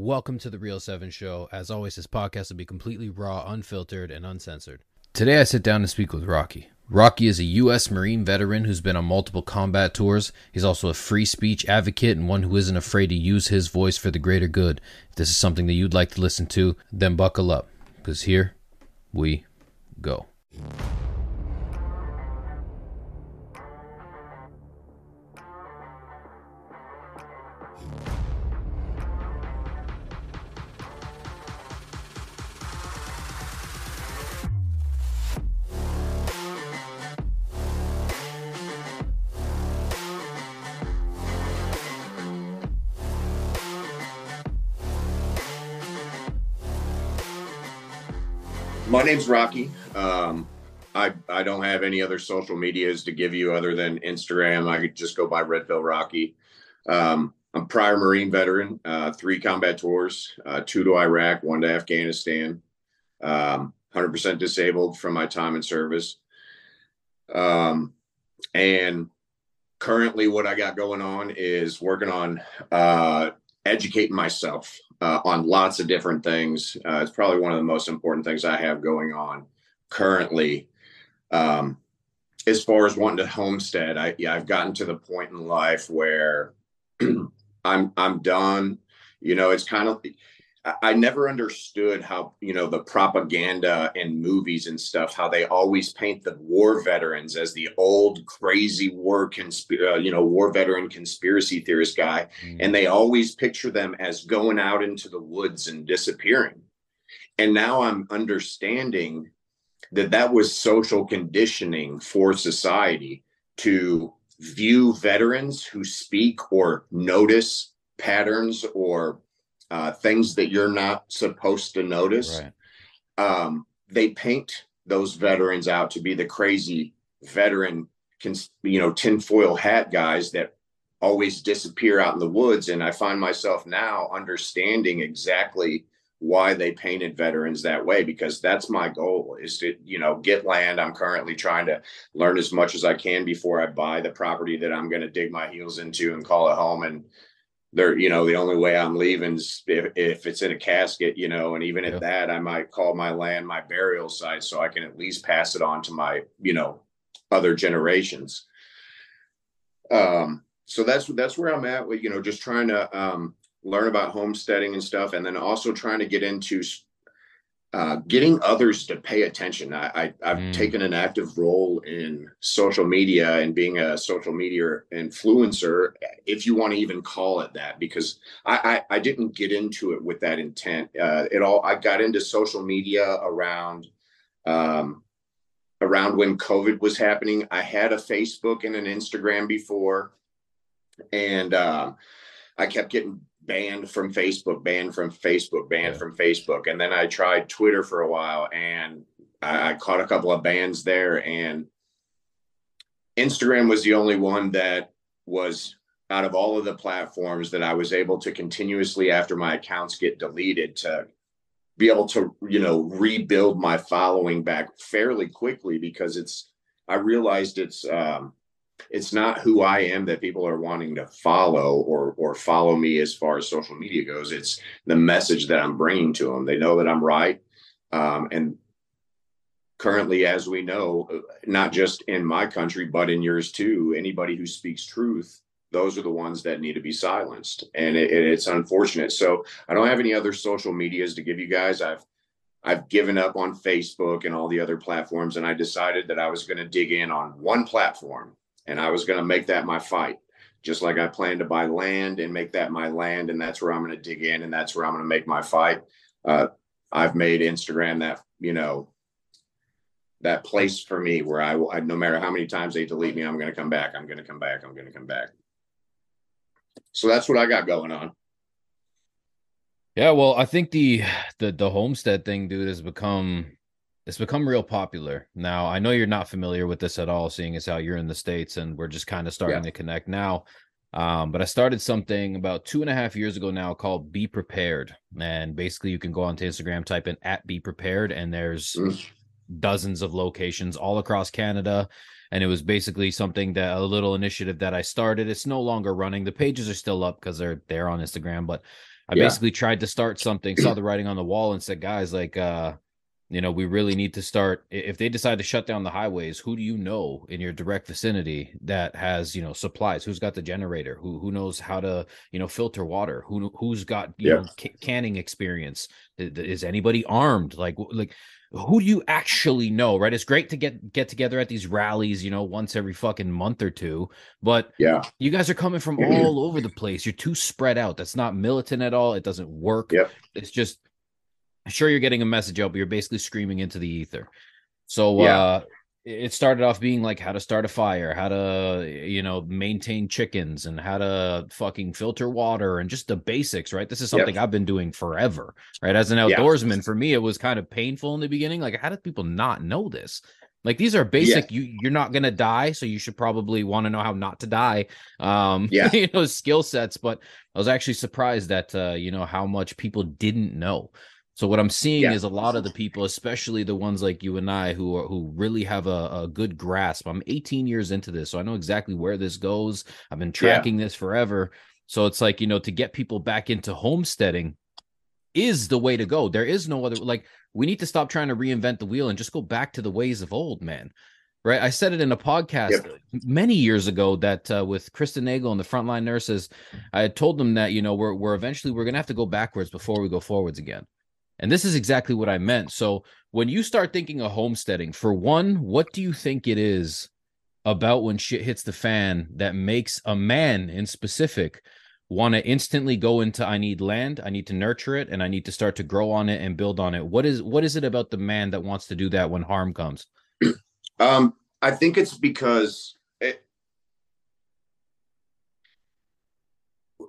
Welcome to the Real 7 Show. As always, this podcast will be completely raw, unfiltered, and uncensored. Today I sit down to speak with Rocky. Rocky is a U.S. Marine veteran who's been on multiple combat tours. He's also a free speech advocate and one who isn't afraid to use his voice for the greater good. If this is something that you'd like to listen to, then buckle up, because here we go. My name's Rocky. Um, I I don't have any other social medias to give you other than Instagram. I could just go by Redfield Rocky. Um, I'm prior Marine veteran, uh, three combat tours, uh, two to Iraq, one to Afghanistan. Um, 100% disabled from my time in service. Um, and currently, what I got going on is working on uh, educating myself uh, on lots of different things. Uh, it's probably one of the most important things I have going on currently. Um, as far as wanting to homestead, I yeah, I've gotten to the point in life where I'm I'm done. You know, it's kind of I never understood how you know the propaganda and movies and stuff how they always paint the war veterans as the old crazy war consp- uh, you know war veteran conspiracy theorist guy mm. and they always picture them as going out into the woods and disappearing and now i'm understanding that that was social conditioning for society to view veterans who speak or notice patterns or uh, things that you're not supposed to notice. Right. Um, they paint those veterans out to be the crazy veteran, you know, tinfoil hat guys that always disappear out in the woods. And I find myself now understanding exactly why they painted veterans that way because that's my goal is to you know get land i'm currently trying to learn as much as i can before i buy the property that i'm going to dig my heels into and call it home and they're you know the only way i'm leaving is if, if it's in a casket you know and even at that i might call my land my burial site so i can at least pass it on to my you know other generations. Um so that's that's where i'm at with you know just trying to um learn about homesteading and stuff and then also trying to get into uh, getting others to pay attention. I, I have mm. taken an active role in social media and being a social media influencer, if you want to even call it that, because I I, I didn't get into it with that intent. Uh, it all I got into social media around um, around when COVID was happening. I had a Facebook and an Instagram before, and um, I kept getting banned from Facebook, banned from Facebook, banned yeah. from Facebook. And then I tried Twitter for a while and I, I, caught a couple of bans there. And Instagram was the only one that was out of all of the platforms that I was able to continuously, after my accounts get deleted, to be able to, you know, rebuild my following back fairly quickly because it's, I realized it's, um, it's not who I am that people are wanting to follow or or follow me as far as social media goes. It's the message that I'm bringing to them. They know that I'm right, um, and currently, as we know, not just in my country but in yours too, anybody who speaks truth, those are the ones that need to be silenced, and it, it's unfortunate. So I don't have any other social medias to give you guys. I've I've given up on Facebook and all the other platforms, and I decided that I was going to dig in on one platform and I was going to make that my fight. Just like I plan to buy land and make that my land, and that's where I'm going to dig in, and that's where I'm going to make my fight. Uh, I've made Instagram that you know that place for me where I, I no matter how many times they delete me, I'm going to come back. I'm going to come back. I'm going to come back. So that's what I got going on. Yeah, well, I think the the the homestead thing, dude, has become it's become real popular now i know you're not familiar with this at all seeing as how you're in the states and we're just kind of starting yeah. to connect now um, but i started something about two and a half years ago now called be prepared and basically you can go onto instagram type in at be prepared and there's mm. dozens of locations all across canada and it was basically something that a little initiative that i started it's no longer running the pages are still up because they're there on instagram but I yeah. basically tried to start something, saw the writing on the wall, and said, guys, like, uh, you know, we really need to start. If they decide to shut down the highways, who do you know in your direct vicinity that has, you know, supplies? Who's got the generator? Who who knows how to, you know, filter water? Who who's got you yeah. know canning experience? Is anybody armed? Like like who do you actually know right it's great to get get together at these rallies you know once every fucking month or two but yeah you guys are coming from all over the place you're too spread out that's not militant at all it doesn't work yep. it's just sure you're getting a message out, but you're basically screaming into the ether. So yeah. uh it started off being like how to start a fire, how to you know maintain chickens, and how to fucking filter water, and just the basics, right? This is something yep. I've been doing forever, right? As an outdoorsman, yeah. for me, it was kind of painful in the beginning. Like, how did people not know this? Like these are basic. Yeah. You you're not gonna die, so you should probably want to know how not to die. Um, yeah, you know skill sets. But I was actually surprised that uh, you know how much people didn't know. So what I'm seeing yeah. is a lot of the people, especially the ones like you and I, who are who really have a, a good grasp. I'm 18 years into this, so I know exactly where this goes. I've been tracking yeah. this forever. So it's like you know to get people back into homesteading is the way to go. There is no other like we need to stop trying to reinvent the wheel and just go back to the ways of old, man. Right? I said it in a podcast yep. many years ago that uh, with Kristen Nagle and the frontline nurses, I had told them that you know we're we're eventually we're gonna have to go backwards before we go forwards again. And this is exactly what I meant. So when you start thinking of homesteading, for one, what do you think it is about when shit hits the fan that makes a man in specific want to instantly go into I need land, I need to nurture it, and I need to start to grow on it and build on it? What is what is it about the man that wants to do that when harm comes? Um, I think it's because it,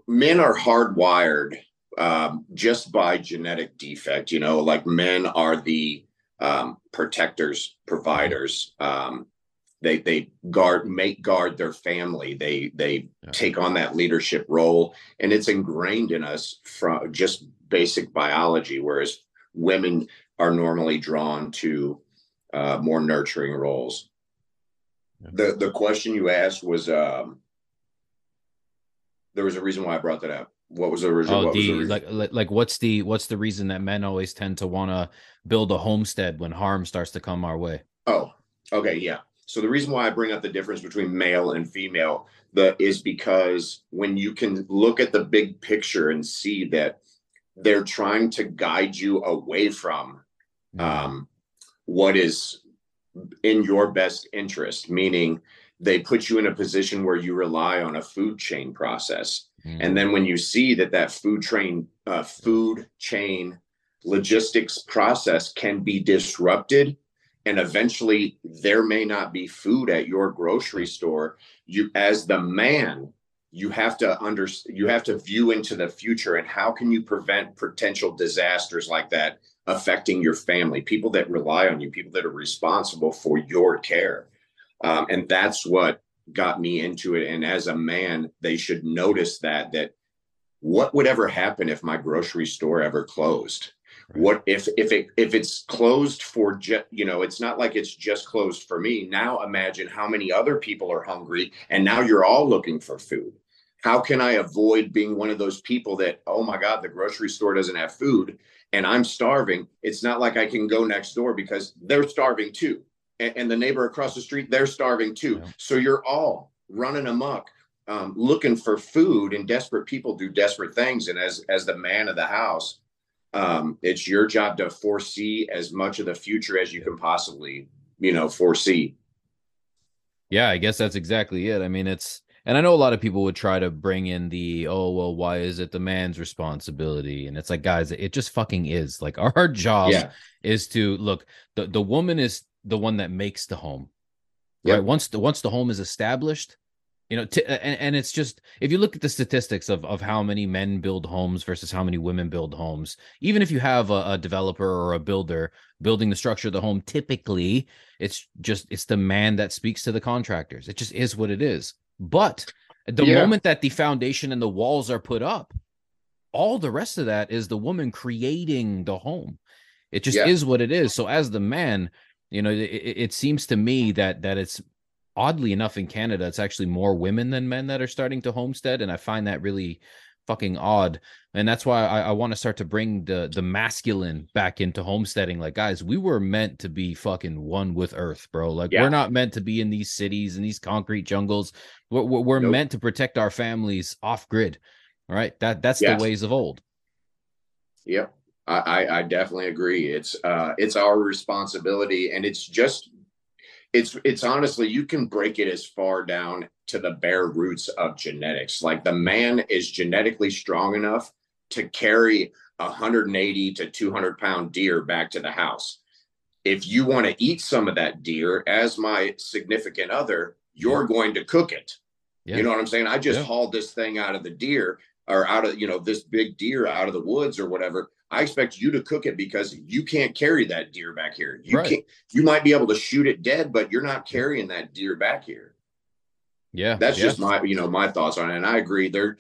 men are hardwired um, just by genetic defect. You know, like men are the um, protectors, providers. Um, they they guard, make guard their family. They they yeah. take on that leadership role, and it's ingrained in us from just basic biology. Whereas women are normally drawn to uh, more nurturing roles. Yeah. The the question you asked was um, there was a reason why I brought that up what was the original? Oh, the, the like, like like what's the what's the reason that men always tend to want to build a homestead when harm starts to come our way? Oh, okay, yeah. So the reason why I bring up the difference between male and female the is because when you can look at the big picture and see that they're trying to guide you away from mm-hmm. um, what is in your best interest, meaning they put you in a position where you rely on a food chain process And then when you see that that food train, uh, food chain logistics process can be disrupted, and eventually there may not be food at your grocery store, you as the man, you have to under you have to view into the future and how can you prevent potential disasters like that affecting your family, people that rely on you, people that are responsible for your care. Um, and that's what got me into it. And as a man they should notice that that what would ever happen if my grocery store ever closed? Right. what if if it if it's closed for just you know it's not like it's just closed for me. Now imagine how many other people are hungry and now you're all looking for food. How can i avoid being one of those people that oh my god the grocery store doesn't have food and i'm starving? It's not like i can go next door because they're starving too and, and the neighbor across the street they're starving too. Yeah. so you're all running amok um, looking for food and desperate people do desperate things. And as as the man of the house um, it's your job to foresee as much of the future as you can possibly you know foresee. Yeah i guess that's exactly it. I mean it's and i know a lot of people would try to bring in the oh well why is it the man's responsibility? And it's like guys it just fucking is. Like our job yeah. is to look the, the woman is the one that makes the home. Yep. Right. Once the once the home is established, you know, t- and, and it's just if you look at the statistics of of how many men build homes versus how many women build homes, even if you have a, a developer or a builder building the structure of the home, typically it's just it's the man that speaks to the contractors. It just is what it is. But the yeah. moment that the foundation and the walls are put up, all the rest of that is the woman creating the home. It just yeah. is what it is. So as the man, you know, it, it seems to me that that it's oddly enough in Canada, it's actually more women than men that are starting to homestead, and I find that really fucking odd and that's why I, I want to start to bring the the masculine back into homesteading. Like, guys, we were meant to be fucking one with Earth, bro. Like, yeah. we're not meant to be in these cities and these concrete jungles. We're, we're nope. meant to protect our families off grid. Right? That that's yes. the ways of old. Yep, I, I definitely agree. It's uh it's our responsibility, and it's just it's it's honestly you can break it as far down to the bare roots of genetics. Like the man is genetically strong enough to carry a 180 to 200 pound deer back to the house. If you want to eat some of that deer as my significant other, you're yeah. going to cook it. Yeah. You know what I'm saying? I just yeah. hauled this thing out of the deer or out of, you know, this big deer out of the woods or whatever. I expect you to cook it because you can't carry that deer back here. You right. can't, you might be able to shoot it dead, but you're not carrying that deer back here. Yeah. That's just my, you know, my thoughts on it. And I agree. They're,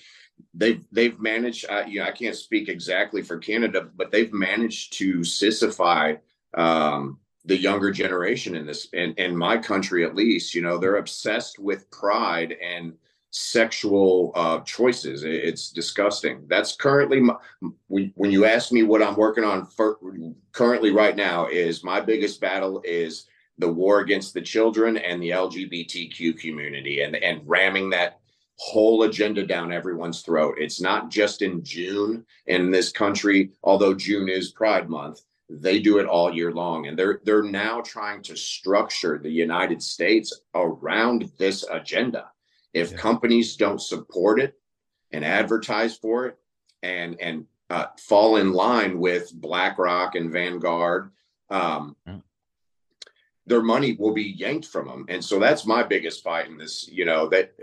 they've they've managed. Uh, you know, I can't speak exactly for Canada, but they've managed to sissify um, the younger generation in this, in, in my country at least. You know, they're obsessed with pride and sexual uh, choices. It's disgusting. That's currently my, when, you ask me what I'm working on for, currently right now is my biggest battle is the war against the children and the LGBTQ community and and ramming that whole agenda down everyone's throat. It's not just in June in this country, although June is Pride Month. They do it all year long, and they're they're now trying to structure the United States around this agenda. If yeah. companies don't support it and advertise for it, and and uh, fall in line with BlackRock and Vanguard, um, yeah. their money will be yanked from them. And so that's my biggest fight in this you know that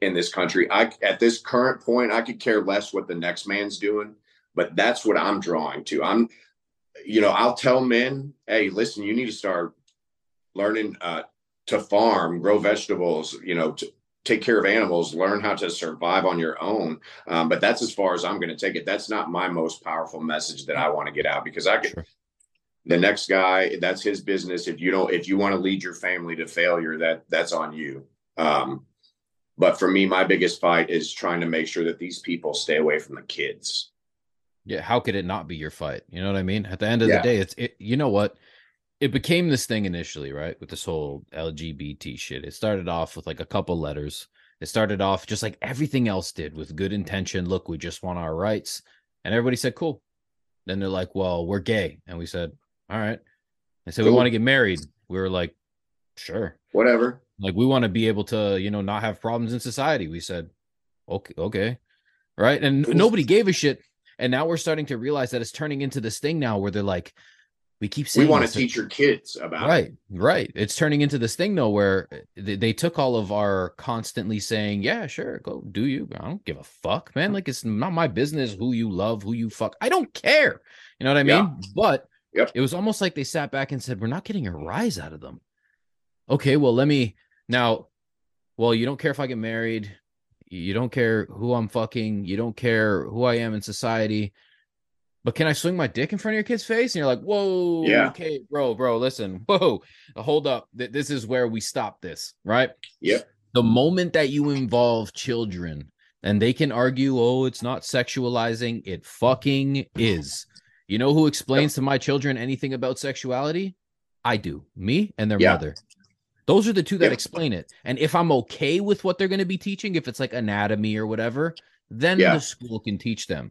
in this country. I at this current point i could care less what the next man's doing but that's what i'm drawing to. I'm you know i'll tell men hey listen you need to start learning uh, to farm grow vegetables you know to take care of animals learn how to survive on your own um, but that's as far as i'm going to take it. That's not my most powerful message that i want to get out because i could sure. the next guy that's his business. If you don't if you want to lead your family to failure that that's on you. Um, but for me my biggest fight is trying to make sure that these people stay away from the kids. Yeah how could it not be your fight? You know what i mean? At the end of yeah. the day it's it, you know what it became this thing initially right with this whole lgbt shit it started off with like a couple letters it started off just like everything else did with good intention look we just want our rights and everybody said cool then they're like well we're gay and we said all right. They said cool. we want to get married. We were like, sure, whatever. Like we want to be able to, you know, not have problems in society. We said, okay, okay, right. And nobody gave a shit. And now we're starting to realize that it's turning into this thing now where they're like, we keep saying we want to teach your kids about right, it. right. It's turning into this thing though where they, they took all of our constantly saying, yeah, sure, go do you. I don't give a fuck, man. Like it's not my business who you love, who you fuck. I don't care. You know what I mean? Yeah. But Yep. It was almost like they sat back and said, We're not getting a rise out of them. Okay, well, let me now. Well, you don't care if I get married. You don't care who I'm fucking. You don't care who I am in society. But can I swing my dick in front of your kid's face? And you're like, whoa, yeah. okay, bro, bro, listen, whoa, hold up. This is where we stop this, right? Yep. The moment that you involve children and they can argue, oh, it's not sexualizing, it fucking is. You know who explains to my children anything about sexuality? I do. Me and their yeah. mother. Those are the two that explain it. And if I'm okay with what they're going to be teaching, if it's like anatomy or whatever, then yeah. the school can teach them.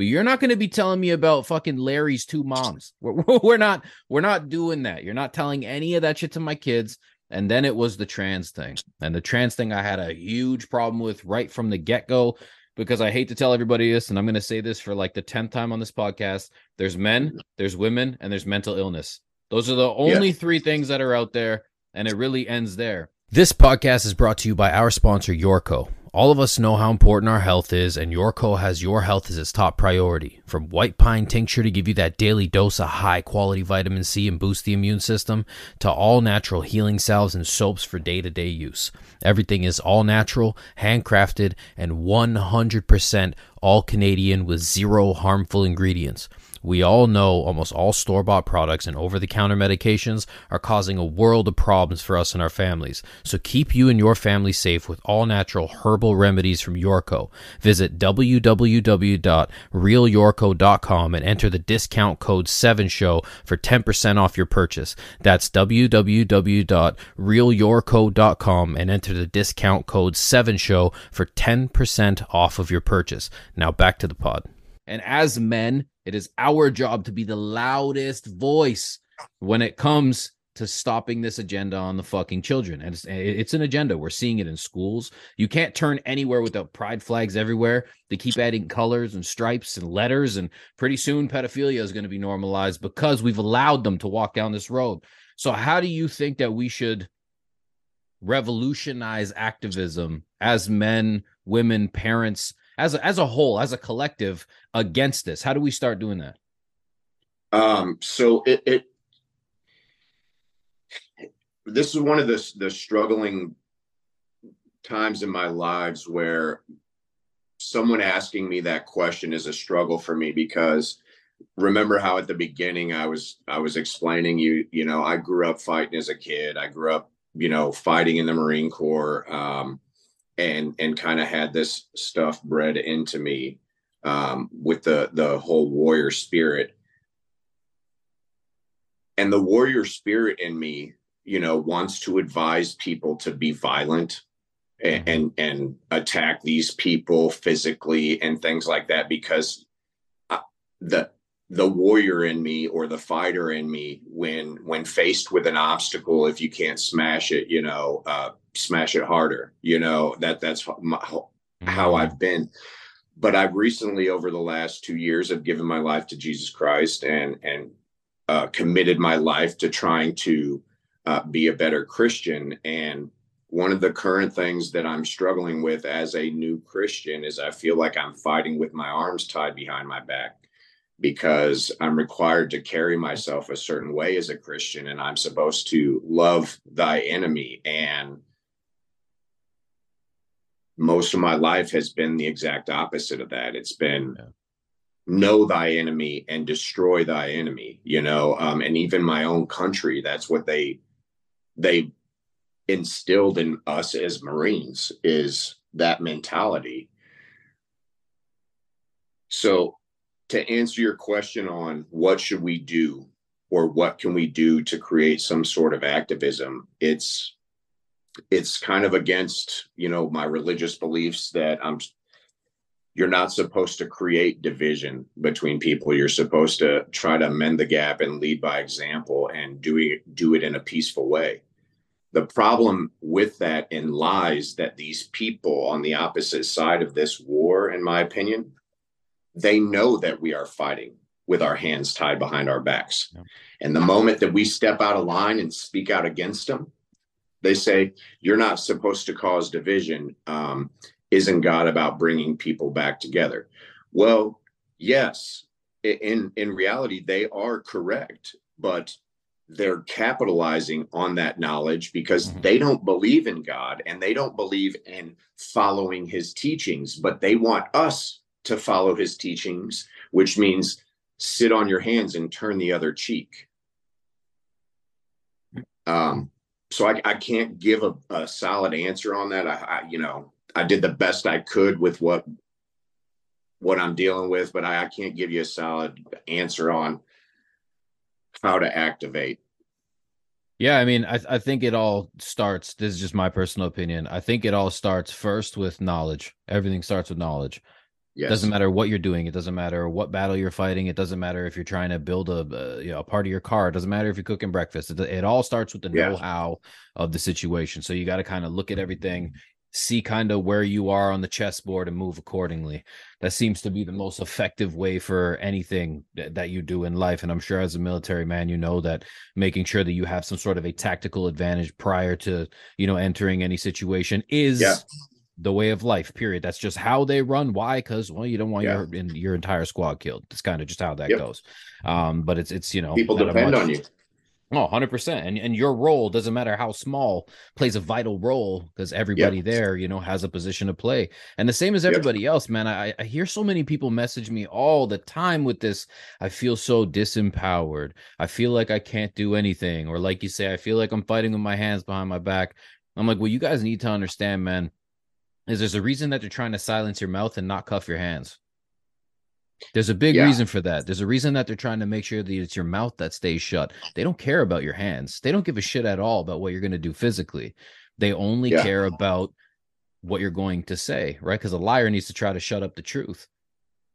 But you're not going to be telling me about fucking Larry's two moms. We're, we're not we're not doing that. You're not telling any of that shit to my kids. And then it was the trans thing. And the trans thing I had a huge problem with right from the get-go because I hate to tell everybody this, and I'm going to say this for like the 10th time on this podcast there's men, there's women, and there's mental illness. Those are the only yeah. three things that are out there, and it really ends there. This podcast is brought to you by our sponsor, Yorko. All of us know how important our health is, and Yorko has your health as its top priority. From white pine tincture to give you that daily dose of high quality vitamin C and boost the immune system, to all natural healing salves and soaps for day to day use. Everything is all natural, handcrafted, and 100% all Canadian with zero harmful ingredients. We all know almost all store bought products and over the counter medications are causing a world of problems for us and our families. So keep you and your family safe with all natural herbal remedies from Yorko. Visit www.realyorko.com and enter the discount code 7show for 10% off your purchase. That's www.realyorko.com and enter the discount code 7show for 10% off of your purchase. Now back to the pod. And as men, it is our job to be the loudest voice when it comes to stopping this agenda on the fucking children. And it's, it's, an agenda. We're seeing it in schools. You can't turn anywhere without pride flags everywhere. They keep adding colors and stripes and letters. And pretty soon, pedophilia is going to be normalized because we've allowed them to walk down this road. So, how do you think that we should revolutionize activism as men, women, parents, as a, as a whole, as a collective against this? How do we start doing that? Um, so it, it this is one of the the struggling times in my lives where someone asking me that question is a struggle for me because remember how at the beginning I was I was explaining you you know I grew up fighting as a kid I grew up you know fighting in the Marine Corps um, and and kind of had this stuff bred into me um, with the the whole warrior spirit and the warrior spirit in me you know wants to advise people to be violent and, mm-hmm. and and, attack these people physically and things like that because I, the the warrior in me or the fighter in me when when faced with an obstacle if you can't smash it you know uh, smash it harder you know that that's my, mm-hmm. how i've been but i've recently over the last two years have given my life to jesus christ and and uh, committed my life to trying to uh, be a better christian and one of the current things that i'm struggling with as a new christian is i feel like i'm fighting with my arms tied behind my back because I'm required to carry myself a certain way as a Christian and I'm supposed to love thy enemy. And most of my life has been the exact opposite of that. It's been yeah. know thy enemy and destroy thy enemy, you know, um, and even my own country, that's what they they instilled in us as Marines is that mentality. So to answer your question on what should we do or what can we do to create some sort of activism it's it's kind of against you know my religious beliefs that i'm you're not supposed to create division between people you're supposed to try to mend the gap and lead by example and do it do it in a peaceful way the problem with that and lies that these people on the opposite side of this war in my opinion they know that we are fighting with our hands tied behind our backs. Yeah. And the moment that we step out of line and speak out against them, they say, You're not supposed to cause division. Um, isn't God about bringing people back together? Well, yes, in, in reality, they are correct, but they're capitalizing on that knowledge because mm-hmm. they don't believe in God and they don't believe in following his teachings, but they want us to follow his teachings, which means sit on your hands and turn the other cheek. Um, so I, I can't give a, a, solid answer on that. I, I, you know, I did the best I could with what what I'm dealing with, but I, I can't give you a solid answer on how to activate. Yeah, I mean, I, I think it all starts. This is just my personal opinion. I think it all starts first with knowledge. Everything starts with knowledge. Yes. Doesn't matter what you're doing. It doesn't matter what battle you're fighting. It doesn't matter if you're trying to build a, a you know a part of your car. It doesn't matter if you're cooking breakfast. It, it all starts with the yeah. know-how of the situation. So you got to kind of look at everything, mm-hmm. see kind of where you are on the chessboard, and move accordingly. That seems to be the most effective way for anything that, that you do in life. And I'm sure as a military man, you know that making sure that you have some sort of a tactical advantage prior to you know entering any situation is. Yeah the way of life. Period. That's just how they run. Why? Because well, you don't want yeah. your in, your entire squad killed. It's kind of just how that yep. goes. Um, but it's it's you know people depend much, on you. Oh, 100%. And and your role doesn't matter how small plays a vital role because everybody yep. there, you know, has a position to play. And the same as everybody yep. else, man. I, I hear so many people message me all the time with this. I feel so disempowered. I feel like I can't do anything. Or like you say, I feel like I'm fighting with my hands behind my back. I'm like, well, you guys need to understand, man, is there's a reason that they're trying to silence your mouth and not cuff your hands. There's a big yeah. reason for that. There's a reason that they're trying to make sure that it's your mouth that stays shut. They don't care about your hands. They don't give a shit at all about what you're going to do physically. They only yeah. care about what you're going to say, right? Because a liar needs to try to shut up the truth.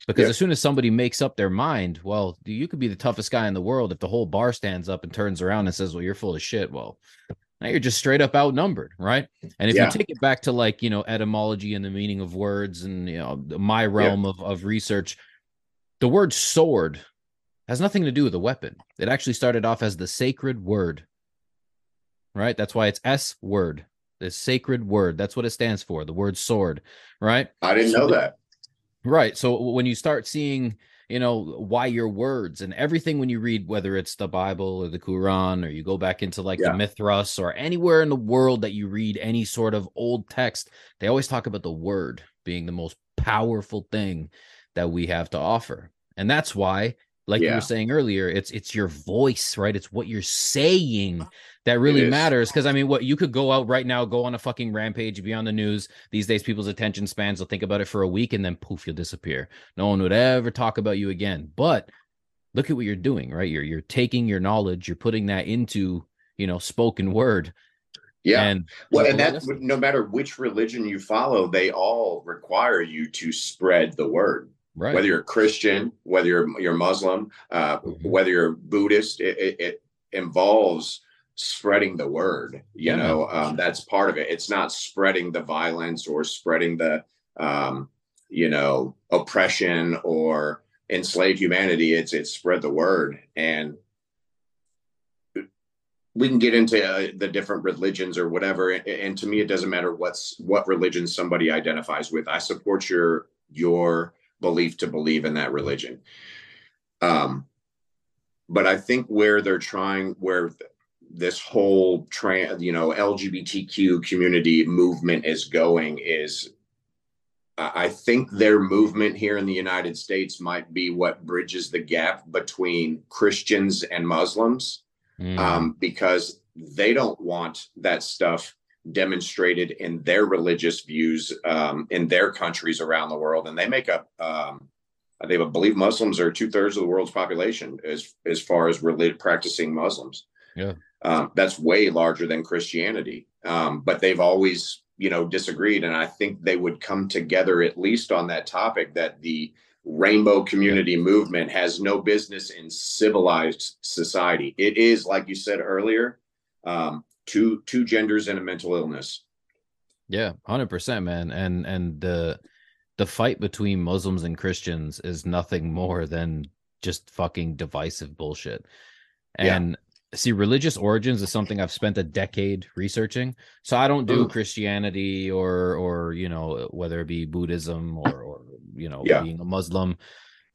Because yeah. as soon as somebody makes up their mind, well, you could be the toughest guy in the world. If the whole bar stands up and turns around and says, Well, you're full of shit, well, now you're just straight up outnumbered, right? And if yeah. you take it back to like, you know, etymology and the meaning of words and, you know, my realm yeah. of, of research, the word sword has nothing to do with a weapon. It actually started off as the sacred word, right? That's why it's S word, the sacred word. That's what it stands for, the word sword, right? I didn't know that. Right. So when you start seeing, you know, why your words and everything when you read, whether it's the Bible or the Quran, or you go back into like yeah. the Mithras or anywhere in the world that you read any sort of old text, they always talk about the word being the most powerful thing that we have to offer. And that's why, like yeah. you were saying earlier, it's it's your voice, right? It's what you're saying that really matters. Because I mean, what you could go out right now, go on a fucking rampage, be on the news. These days, people's attention spans will think about it for a week and then poof, you'll disappear. No one would ever talk about you again. But look at what you're doing, right? You're you're taking your knowledge, you're putting that into you know spoken word. Yeah. And well, and that no matter which religion you follow, they all require you to spread the word. Right. Whether you're Christian, whether you're you're Muslim, uh, mm-hmm. whether you're Buddhist, it, it, it, involves spreading the word. You yeah. know, um, that's part of it. It's not spreading the violence or spreading the um, you know oppression or enslave humanity. It's it's spread the word, and we can get into uh, the different religions or whatever. And, and to me, it doesn't matter what's what religion somebody identifies with. I support your your belief to believe in that religion. Um, but I think where they're trying, where this whole trans, you know, LGBTQ community movement is going is I think their movement here in the United States might be what bridges the gap between Christians and Muslims mm. um, because they don't want that stuff demonstrated in their religious views um, in their countries around the world, and they make up. Um, they believe Muslims are two thirds of the world's population as as far as related practicing Muslims. Yeah, um, that's way larger than Christianity. Um, but they've always, you know, disagreed, and I think they would come together at least on that topic that the rainbow community movement has no business in civilized society. It is, like you said earlier, um, two two genders and a mental illness. Yeah, hundred percent, man. And and the the fight between Muslims and Christians is nothing more than just fucking divisive bullshit. And yeah. see, religious origins is something I've spent a decade researching. So I don't do Ooh. Christianity or or you know whether it be Buddhism or or you know yeah. being a Muslim.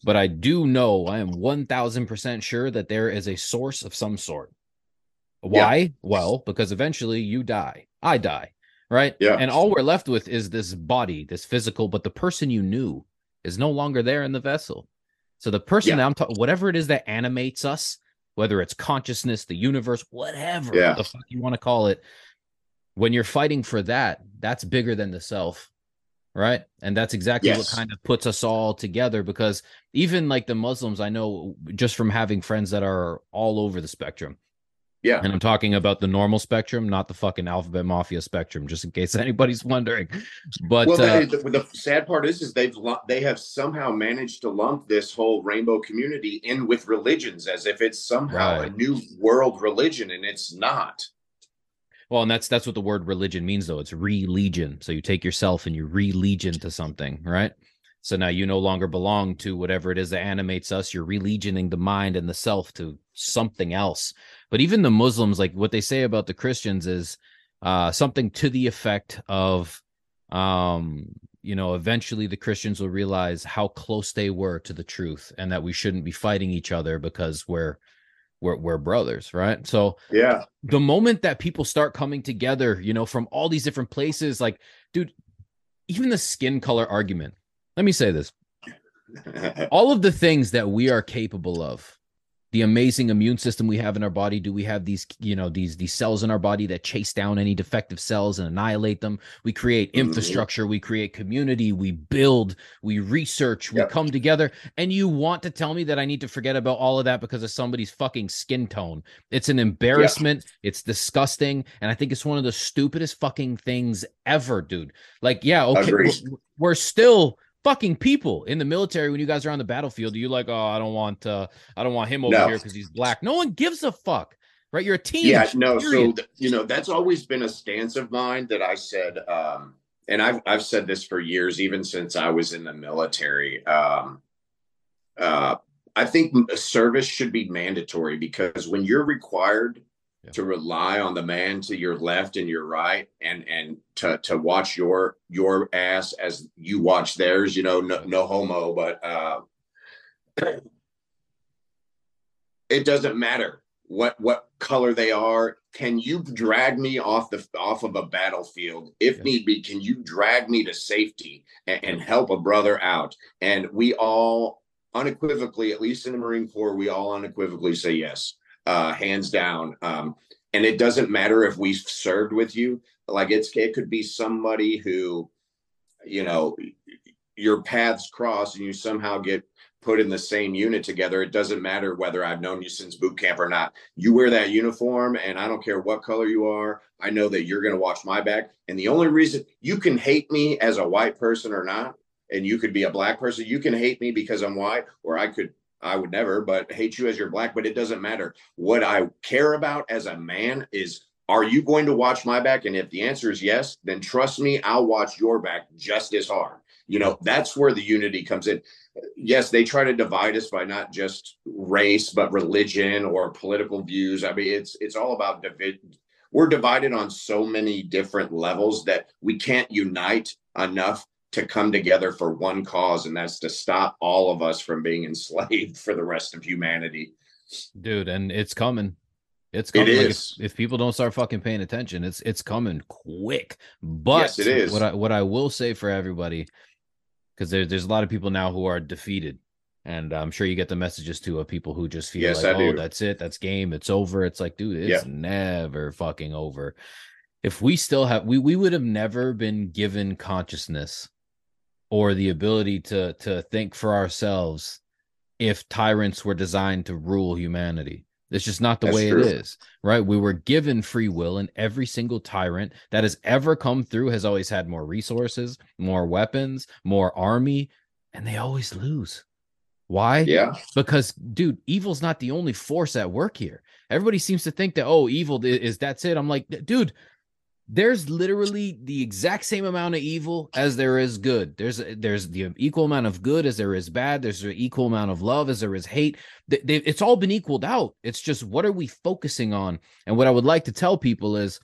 But I do know I am one thousand percent sure that there is a source of some sort why? Yeah. Well, because eventually you die. I die. Right. Yeah. And all we're left with is this body, this physical, but the person you knew is no longer there in the vessel. So the person yeah. that I'm talking, whatever it is that animates us, whether it's consciousness, the universe, whatever yeah. the fuck you want to call it, when you're fighting for that, that's bigger than the self. Right. And that's exactly yes. what kind of puts us all together because even like the Muslims, I know just from having friends that are all over the spectrum, yeah. And I'm talking about the normal spectrum, not the fucking alphabet mafia spectrum, just in case anybody's wondering. But well, uh, the, the, sad part is, is they've they have somehow managed to lump this whole rainbow community in with religions as if it's somehow right. a new world religion, and it's not. Well, and that's that's what the word religion means, though. It's re-legion. So you take yourself and you re-legion to something, right? So now you no longer belong to whatever it is that animates us. You're relegioning the mind and the self to something else. But even the Muslims, like what they say about the Christians is uh, something to the effect of, um, you know, eventually the Christians will realize how close they were to the truth and that we shouldn't be fighting each other because we're we're, we're brothers, right? So yeah, the moment that people start coming together, you know, from all these different places, like, dude, even the skin color argument. Let me say this: all of the things that we are capable of the amazing immune system we have in our body. Do we have these you know these these cells in our body that chase down any defective cells and annihilate them? We create mm-hmm. infrastructure we create community we build we research we yep. come together. And you want to tell me that i need to forget about all of that because of somebody's fucking skin tone. It's an embarrassment. Yeah. it's disgusting. And i think it's one of the stupidest fucking things ever dude. Like yeah okay we're, we're still fucking people in the military when you guys are on the battlefield. You like, oh, I don't want uh I don't want him over no. here because he's black. No one gives a fuck. Right? You're a team. Yeah, no, period. so you know, that's always been a stance of mine that I said, um, and I've I've said this for years, even since I was in the military. Um uh I think service should be mandatory because when you're required yeah. to rely on the man to your left and your right and and to to watch your your ass as you watch theirs you know no, no homo but uh it doesn't matter what what color they are. Can you drag me off the off of a battlefield? If need be can you drag me to safety and, and help a brother out? And we all unequivocally at least in the marine corps we all unequivocally say yes uh, hands down. Um, and it doesn't matter if we've served with you. Like it's it could be somebody who, you know, your paths cross and you somehow get put in the same unit together. It doesn't matter whether I've known you since boot camp or not. You wear that uniform, and I don't care what color you are. I know that you're going to watch my back. And the only reason you can hate me as a white person or not, and you could be a black person, you can hate me because I'm white, or I could I would never, but hate you as you're black, but it doesn't matter. What I care about as a man is are you going to watch my back? And if the answer is yes, then trust me, I'll watch your back just as hard. You know, that's where the unity comes in. Yes, they try to divide us by not just race, but religion or political views. I mean, it's it's all about division. We're divided on so many different levels that we can't unite enough to come together for one cause, and that's to stop all of us from being enslaved for the rest of humanity. Dude, and it's coming. It's coming. It like if, if, people don't start fucking paying attention, it's it's coming quick. But yes, it is. What I what I will say for everybody, because there, there's a lot of people now who are defeated. And uh, I'm sure you get the messages too of people who just feel yes, like, oh, that's it, that's game, it's over. It's like, dude, it's never fucking over. If we still have we we would have never been given consciousness or the ability to to think for ourselves if tyrants were designed to rule humanity. It's just not the That's way true. it is, right? We were given free will, and every single tyrant that has ever come through has always had more resources, more weapons, more army, and they always lose. Why? Yeah. Because, dude, evil's not the only force at work here. Everybody seems to think that, oh, evil is that's it. I'm like, dude, there's literally the exact same amount of evil as there is good. There's there's the equal amount of good as there is bad. There's an equal amount of love as there is hate. They, they, it's all been equaled out. It's just what are we focusing on? And what I would like to tell people is,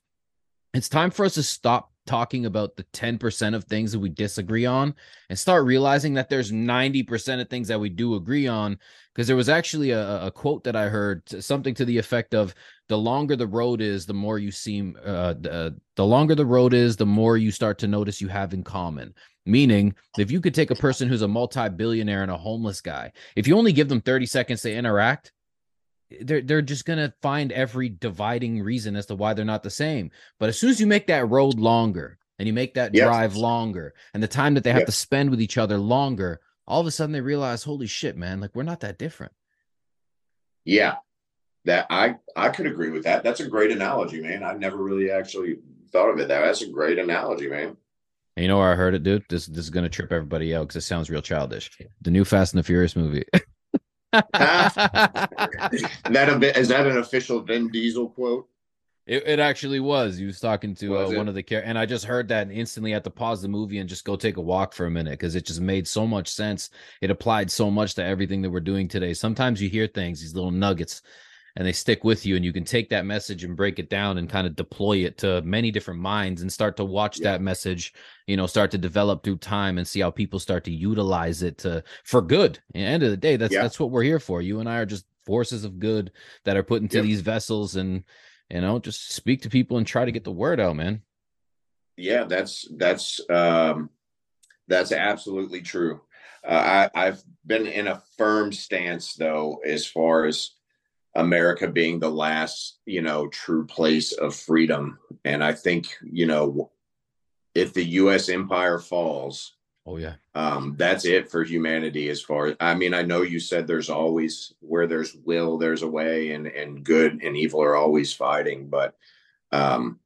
it's time for us to stop talking about the 10% of things that we disagree on and start realizing that there's 90% of things that we do agree on. Because there was actually a, a, quote that i heard something to the effect of the longer the road is the more you seem uh, the, the longer the road is the more you start to notice you have in common. Meaning if you could take a person who's a multi-billionaire and a homeless guy if you only give them 30 seconds to interact they're they're just gonna find every dividing reason as to why they're not the same. But as soon as you make that road longer and you make that yes. drive longer and the time that they have yes. to spend with each other longer, all of a sudden they realize, holy shit, man, like we're not that different. Yeah. That I I could agree with that. That's a great analogy, man. I never really actually thought of it that. That's a great analogy, man. And you know where I heard it, dude? This this is gonna trip everybody out because it sounds real childish. The new Fast and the Furious movie. that a bit is that an official Vin Diesel quote? It, it actually was. He was talking to was uh, one of the characters, and I just heard that and instantly had to pause the movie and just go take a walk for a minute because it just made so much sense. It applied so much to everything that we're doing today. Sometimes you hear things, these little nuggets, and they stick with you and you can take that message and break it down and kind of deploy it to many different minds and start to watch yeah. that message you know start to develop through time and see how people start to utilize it to for good. At the end of the day that's yeah. that's what we're here for. You and i are just forces of good that are put into these vessels and you know just speak to people and try to get the word out man. Yeah that's that's um that's absolutely true. Uh, I, I've been in a firm stance though, as far as America being the last, you know, true place of freedom. And I think, you know, if the U.S. empire falls, oh yeah, um, that's it for humanity. As far as I mean, I know you said there's always where there's will, there's a way, and and good and evil are always fighting, but um,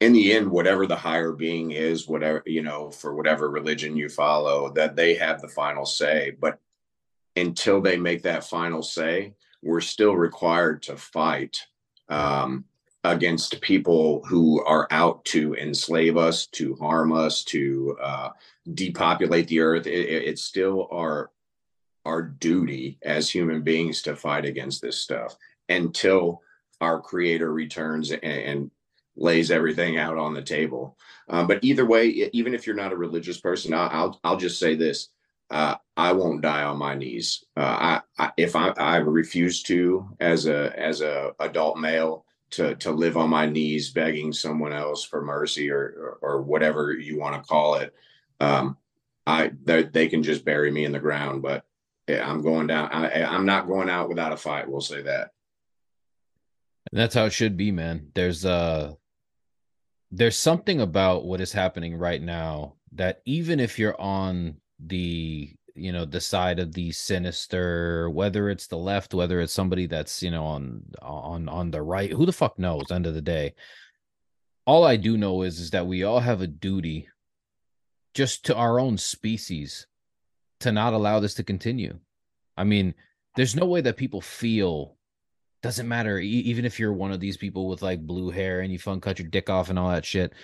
in the end, whatever the higher being is, whatever, you know, for whatever religion you follow, that they have the final say. But until they make that final say, we're still required to fight um, against people who are out to enslave us, to harm us, to uh, depopulate the earth. It, it's still our our duty as human beings to fight against this stuff until our creator returns and, and lays everything out on the table. Um, but either way, even if you're not a religious person, I'll I'll, I'll just say this: uh, I won't die on my knees. Uh, I, I, if I, I refuse to, as a as a adult male, to to live on my knees begging someone else for mercy or or, or whatever you want to call it. Um, I they can just bury me in the ground, but I'm going down. I, I'm not going out without a fight. We'll say that. And that's how it should be, man. There's uh there's something about what is happening right now that even if you're on the you know the side of the sinister whether it's the left whether it's somebody that's you know on on on the right who the fuck knows end of the day. All i do know is is that we all have a duty just to our own species to not allow this to continue. I mean there's no way that people feel doesn't matter even if you're one of these people with like blue hair and you fun cut your dick off and all that shit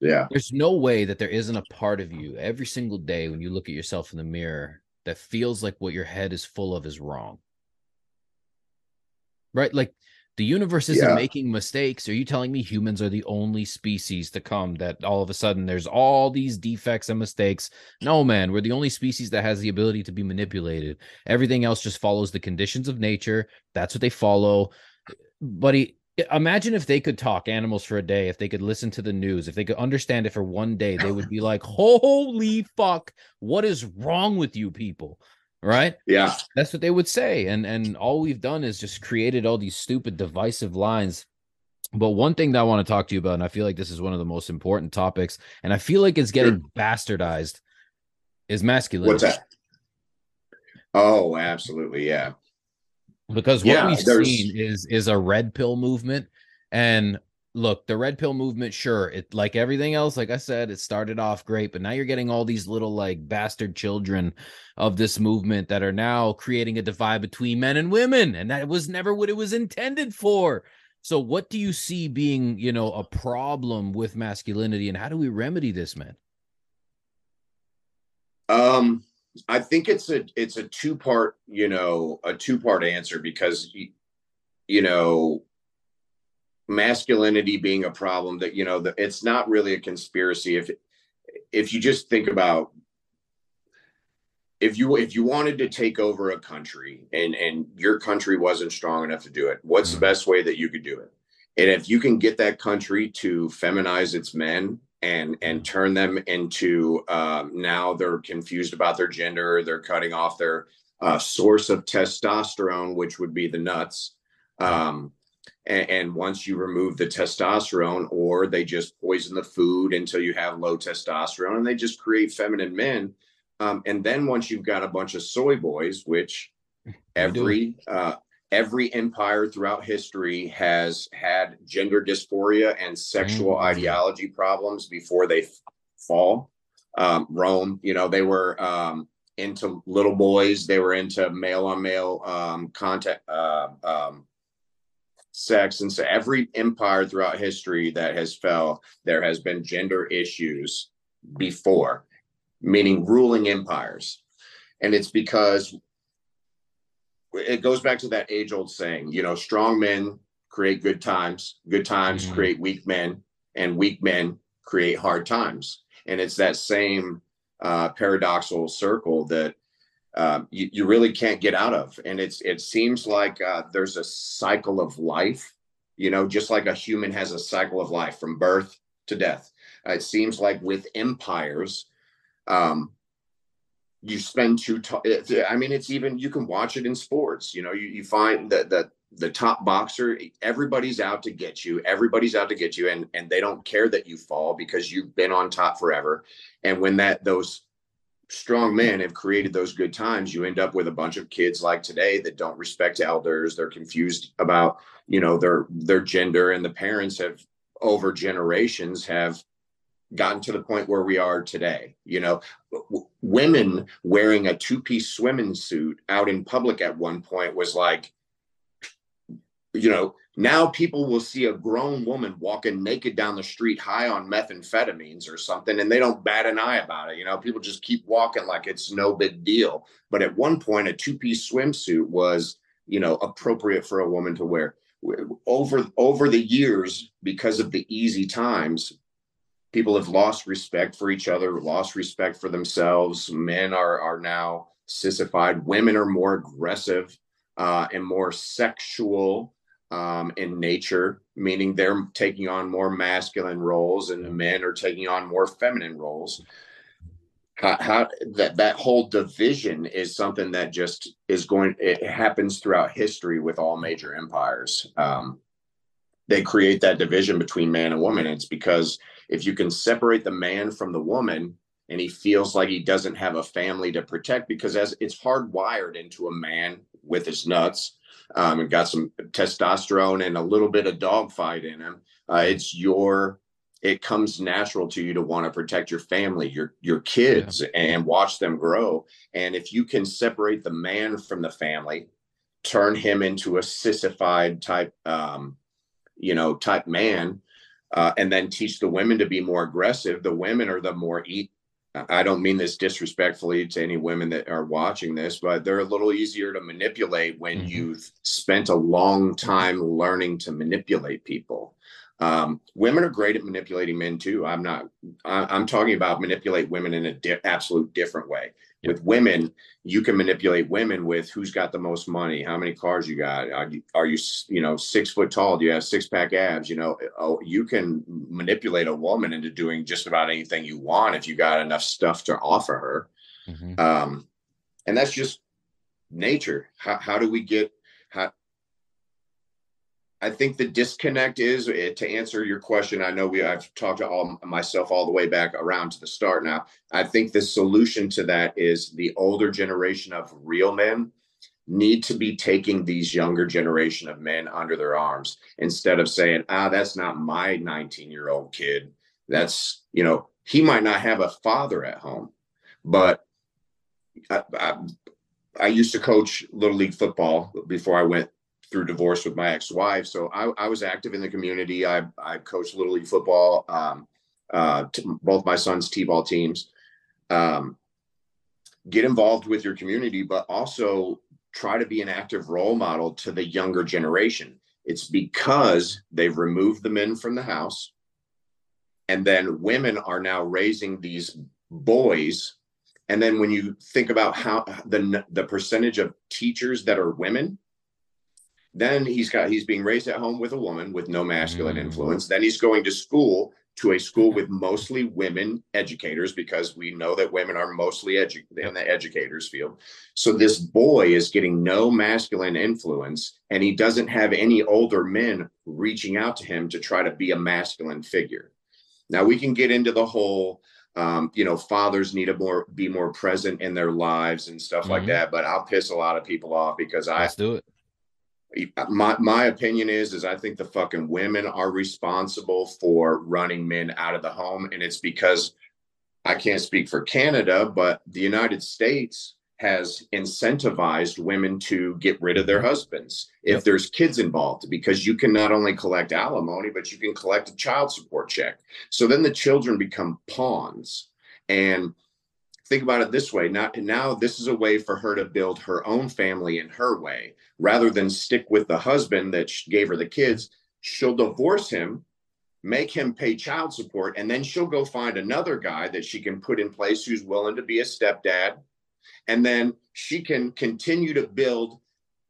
yeah there's no way that there isn't a part of you every single day when you look at yourself in the mirror that feels like what your head is full of is wrong right like the universe isn't yeah. making mistakes. Are you telling me humans are the only species to come that all of a sudden there's all these defects and mistakes? No, man, we're the only species that has the ability to be manipulated. Everything else just follows the conditions of nature. That's what they follow. Buddy, imagine if they could talk animals for a day, if they could listen to the news, if they could understand it for one day, they would be like, holy fuck, what is wrong with you people? right? Yeah. That's what they would say and and all we've done is just created all these stupid divisive lines. But one thing that i want to talk to you about and i feel like this is one of the most important topics and i feel like it's getting sure. bastardized is masculinity. What's that? Oh absolutely yeah because what yeah, we've there's... seen is is a red pill movement and look, the red pill movement, sure, it like everything else, like I said, it started off great, but now you're getting all these little like bastard children of this movement that are now creating a divide between men and women, and that was never what it was intended for. So, what do you see being, you know, a problem with masculinity, and how do we remedy this, man? Um, I think it's a it's a two part, you know, a two part answer because you know masculinity being a problem that you know that it's not really a conspiracy if if you just think about if you if you wanted to take over a country and and your country wasn't strong enough to do it what's the mm-hmm. best way that you could do it and if you can get that country to feminize its men and and mm-hmm. turn them into um, now they're confused about their gender they're cutting off their uh, source of testosterone which would be the nuts um, and, and, once you remove the testosterone, or they just poison the food until you have low testosterone, and they just create feminine men. Um, and then once you've got a bunch of soy boys, which every uh, every empire throughout history has had gender dysphoria and sexual mm-hmm. ideology problems before they f- fall. Um, Rome, you know, they were um, into little boys. They were into male on male um, contact, uh, um, sex and so every empire throughout history that has fell there has been gender issues before meaning ruling empires and it's because it goes back to that age old saying, you know, strong men create good times, good times mm-hmm. create weak men, and weak men create hard times. And it's that same uh, paradoxical circle that uh, you, you really can't get out of. And it's it seems like uh, there's a cycle of life, you know, just like a human has a cycle of life from birth to death. Uh, it seems like with empires, um, you spend two. T- I mean, it's even you can watch it in sports. You know, you, you find that that the top boxer, everybody's out to get you. Everybody's out to get you, and and they don't care that you fall because you've been on top forever. And when that those strong men have created those good times, you end up with a bunch of kids like today that don't respect elders. They're confused about you know their their gender, and the parents have over generations have gotten to the point where we are today. You know, w- women wearing a two piece swimming suit out in public at one point was like, you know, now people will see a grown woman walking naked down the street high on methamphetamines or something and they don't bat an eye about it. You know, people just keep walking like it's no big deal. But at one point, a two piece swimsuit was, you know, appropriate for a woman to wear over over the years because of the easy times people have lost respect for each other, lost respect for themselves. Men are are now sissified. Women are more aggressive uh, and more sexual um, in nature, meaning they're taking on more masculine roles, and the men are taking on more feminine roles. How, how that that whole division is something that just is going. It happens throughout history with all major empires. Um, they create that division between man and woman. It's because if you can separate the man from the woman and he feels like he doesn't have a family to protect because as it's hardwired into a man with his nuts um, and got some testosterone and a little bit of dogfight in him uh, it's your it comes natural to you to want to protect your family your your kids yeah. and watch them grow and if you can separate the man from the family turn him into a sissified type um, you know type man uh, and then teach the women to be more aggressive. The women are the more eat. I don't mean this disrespectfully to any women that are watching this, but they're a little easier to manipulate when mm-hmm. you've spent a long time learning to manipulate people. Um, women are great at manipulating men too. I'm not. I, am talking about manipulate women in an di- absolute different way. With women, you can manipulate women with who's got the most money, how many cars you got, are you, are you, you know, six foot tall? Do you have six pack abs? You know, oh, you can manipulate a woman into doing just about anything you want if you got enough stuff to offer her. Mm-hmm. Um, and that's just nature. How, how do we get how I think the disconnect is eh, to answer your question. I know we I've talked to all myself all the way back around to the start now. I think the solution to that is the older generation of real men need to be taking these younger generation of men under their arms instead of saying, "Ah, that's not my 19-year-old kid." That's, you know, he might not have a father at home, but I, I, I used to coach little league football before I went through divorce with my ex-wife. So I, I was active in the community. I, I coached little league football, um, uh, t- both my son's t-ball teams. Um, get involved with your community, but also try to be an active role model to the younger generation. It's because they've removed the men from the house, and then women are now raising these boys. And then when you think about how the the percentage of teachers that are women, then he's got he's being raised at home with a woman with no masculine mm. influence. Then he's going to school to a school with mostly women educators because we know that women are mostly edu- in the educators field. So this boy is getting no masculine influence and he doesn't have any older men reaching out to him to try to be a masculine figure. Now we can get into the whole um, you know, fathers need to more be more present in their lives and stuff mm-hmm. like that. But I'll piss a lot of people off because I Let's do it my my opinion is is I think the fucking women are responsible for running men out of the home, and it's because I can't speak for Canada, but the United States has incentivized women to get rid of their mm-hmm. husbands if there's kids involved because you can not only collect alimony but you can collect a child support check. So then the children become pawns and think about it this way not now this is a way for her to build her own family in her way rather than stick with the husband that gave her the kids. She'll divorce him make him pay child support and then she'll go find another guy that she can put in place who's willing to be a stepdad. And then she can continue to build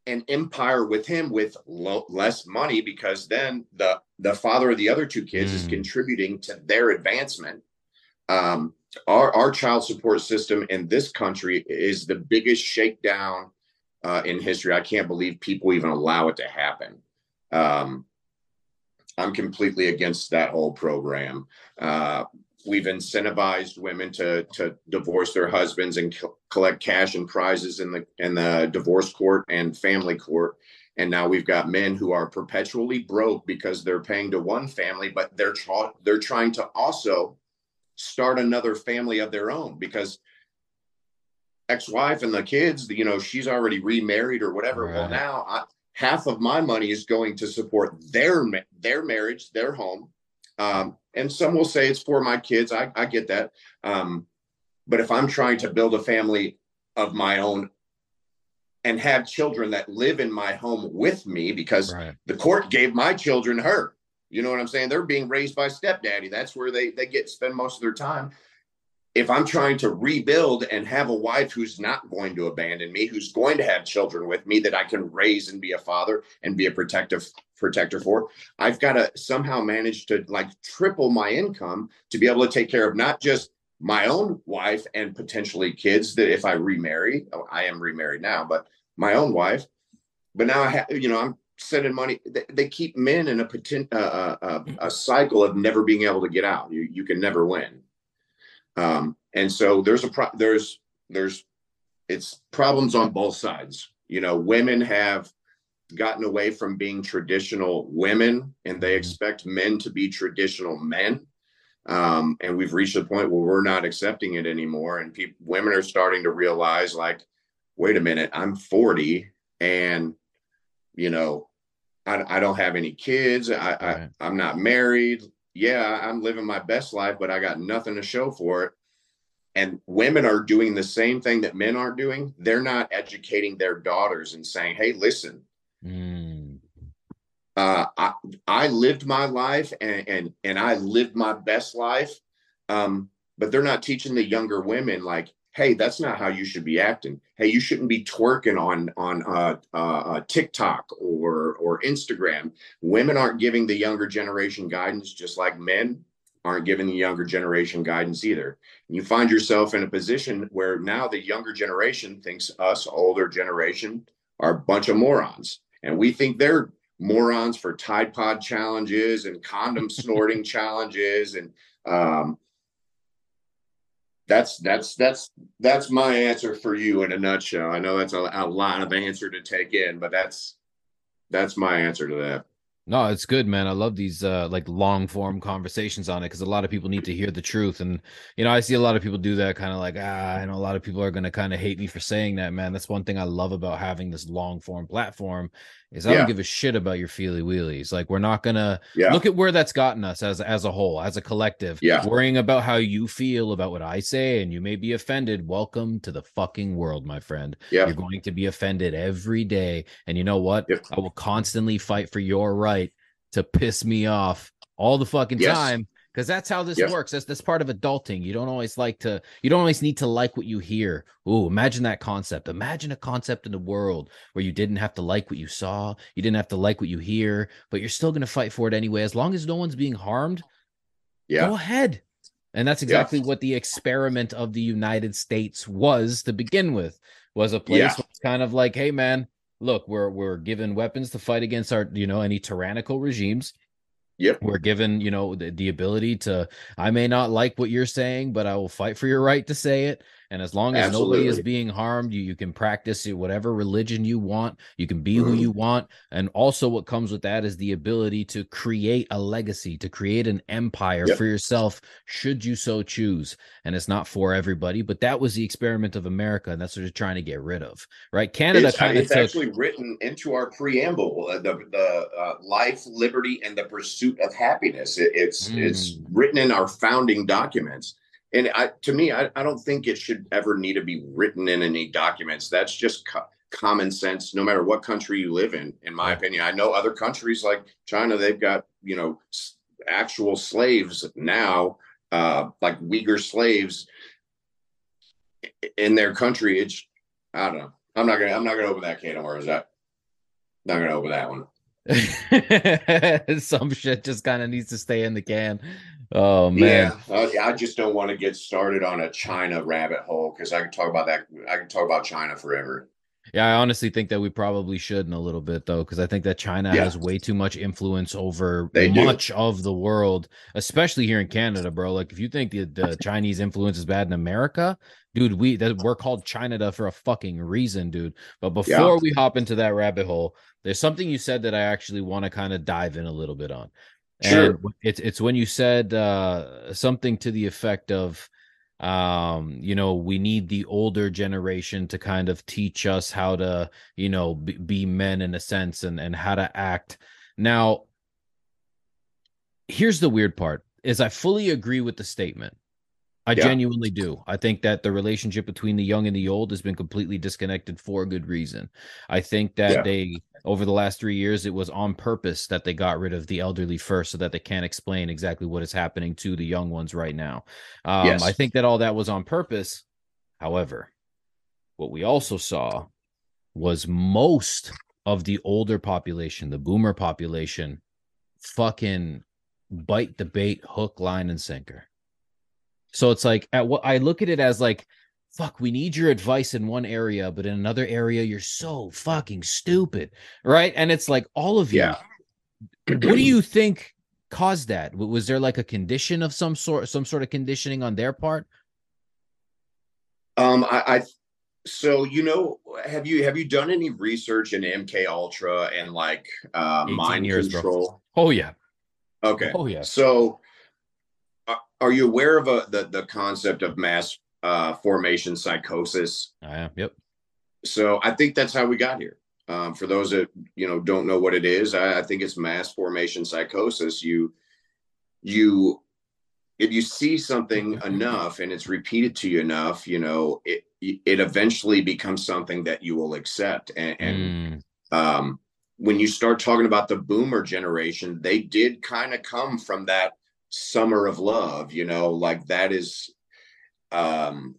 an empire with him with lo- less money because then the the father of the other two kids mm. is contributing to their advancement. Um, our, our child support system in this country is the biggest shakedown uh, in history. I can't believe people even allow it to happen. Um, I'm completely against that whole program. Uh, we've incentivized women to to divorce their husbands and co- collect cash and prizes in the in the divorce court and family court. And now we've got men who are perpetually broke because they're paying to one family, but they're tra- they're trying to also start another family of their own because ex-wife and the kids you know she's already remarried or whatever right. well now I, half of my money is going to support their their marriage their home um, and some will say it's for my kids i, I get that um, but if i'm trying to build a family of my own and have children that live in my home with me because right. the court gave my children her you know what I'm saying? They're being raised by stepdaddy. That's where they they get spend most of their time. If I'm trying to rebuild and have a wife who's not going to abandon me, who's going to have children with me that I can raise and be a father and be a protective protector for, I've got to somehow manage to like triple my income to be able to take care of not just my own wife and potentially kids that if I remarry, oh, I am remarried now, but my own wife. But now I have, you know, I'm sending money. They, keep men in a, potent, uh, uh, uh, a cycle of never being able to get out. You you can never win. Um, and so there's a pro- there's there's it's problems on both sides. You know, women have gotten away from being traditional women, and they mm-hmm. expect men to be traditional men. Um, and we've reached a point where we're not accepting it anymore, and people, women are starting to realize, like, wait a minute, I'm 40, and you know, I, I don't have any kids. I, right. I I'm not married. Yeah, I'm living my best life, but I got nothing to show for it. And women are doing the same thing that men aren't doing. They're not educating their daughters and saying, "Hey, listen, mm. uh, I I lived my life and and and I lived my best life." Um, but they're not teaching the younger women like, hey, that's not how you should be acting. Hey, you shouldn't be twerking on on uh, uh, uh, TikTok or or Instagram. Women aren't giving the younger generation guidance, just like men aren't giving the younger generation guidance either. And you find yourself in a position where now the younger generation thinks us older generation are a bunch of morons, and we think they're morons for Tide Pod challenges and condom snorting challenges and um, that's that's that's that's my answer for you in a nutshell. I know that's a, a lot of answer to take in, but that's that's my answer to that. No, it's good, man. I love these uh like long form conversations on it because a lot of people need to hear the truth. And you know, I see a lot of people do that kind of like, ah, I know a lot of people are gonna kind of hate me for saying that, man. That's one thing I love about having this long form platform is I yeah. don't give a shit about your feely wheelies. Like we're not gonna yeah. look at where that's gotten us as as a whole, as a collective. Yeah. Worrying about how you feel about what I say and you may be offended. Welcome to the fucking world, my friend. Yeah. You're going to be offended every day. And you know what? I will constantly fight for your right to piss me off all the fucking yes. time because that's how this works. That's that's part of adulting. You don't always like to. You don't always need to like what you hear. Ooh, imagine that concept. Imagine a concept in the world where you didn't have to like what you saw. You didn't have to like what you hear, but you're still going to fight for it anyway. As long as no one's being harmed, yeah, go ahead. And that's exactly yeah. what the experiment of the United States was to begin with. Was a place yeah. kind of like, hey man, look, we're we're given weapons to fight against our, you know, any tyrannical regimes Yep. We're given, you know, the, the, ability to, I may not like what you're saying, but I will fight for your right to say it. And as long as Absolutely. nobody is being harmed, you, you can practice whatever religion you want. You can be mm-hmm. who you want. And also, what comes with that is the ability to create a legacy, to create an empire yep. for yourself, should you so choose. And it's not for everybody, but that was the experiment of America. And that's what they're trying to get rid of, right? Canada kind of. It's took, actually written into our preamble uh, the, the uh, life, liberty, and the pursuit of happiness. It, it's, mm. it's written in our founding documents and I, to me, I, I don't think it should ever need to be written in any documents. That's just co- common sense, no matter what country you live in. In my opinion, I know other countries like China, they've got you know actual slaves now, uh, like Uyghur slaves in their country. It's I don't know. I'm not gonna I'm not gonna open that can of worms. That not gonna open that one. Some shit just kind of needs to stay in the can. Oh man, yeah, I just don't want to get started on a China rabbit hole because I could talk about that. I could talk about China forever. Yeah, I honestly think that we probably should in a little bit though, because I think that China yeah. has way too much influence over they much do. of the world, especially here in Canada, bro. Like if you think the, the Chinese influence is bad in America, dude, we that we're called China for a fucking reason, dude. But before yeah. we hop into that rabbit hole, there's something you said that I actually want to kind of dive in a little bit on. Sure. And it's it's when you said uh, something to the effect of um you know we need the older generation to kind of teach us how to you know be, be men in a sense and and how to act now here's the weird part is i fully agree with the statement I yeah. genuinely do. I think that the relationship between the young and the old has been completely disconnected for a good reason. I think that yeah. they over the last three years, it was on purpose that they got rid of the elderly first so that they can't explain exactly what is happening to the young ones right now. Um, yes. I think that all that was on purpose. However, what we also saw was most of the older population, the boomer population, fucking bite the bait, hook, line, and sinker. So it's like at what I look at it as like, fuck, we need your advice in one area, but in another area, you're so fucking stupid. Right. And it's like all of you. Yeah. what do you think caused that? Was there like a condition of some sort, some sort of conditioning on their part? Um, I, I so you know, have you have you done any research in MK Ultra and like uh mind years, control? Bro. Oh yeah. Okay. Oh yeah. So are you aware of a, the the concept of mass uh, formation psychosis? I am. Yep. So I think that's how we got here. Um, for those that you know don't know what it is, I, I think it's mass formation psychosis. You you if you see something enough and it's repeated to you enough, you know it it eventually becomes something that you will accept. And, and mm. um, when you start talking about the boomer generation, they did kind of come from that summer of love you know like that is um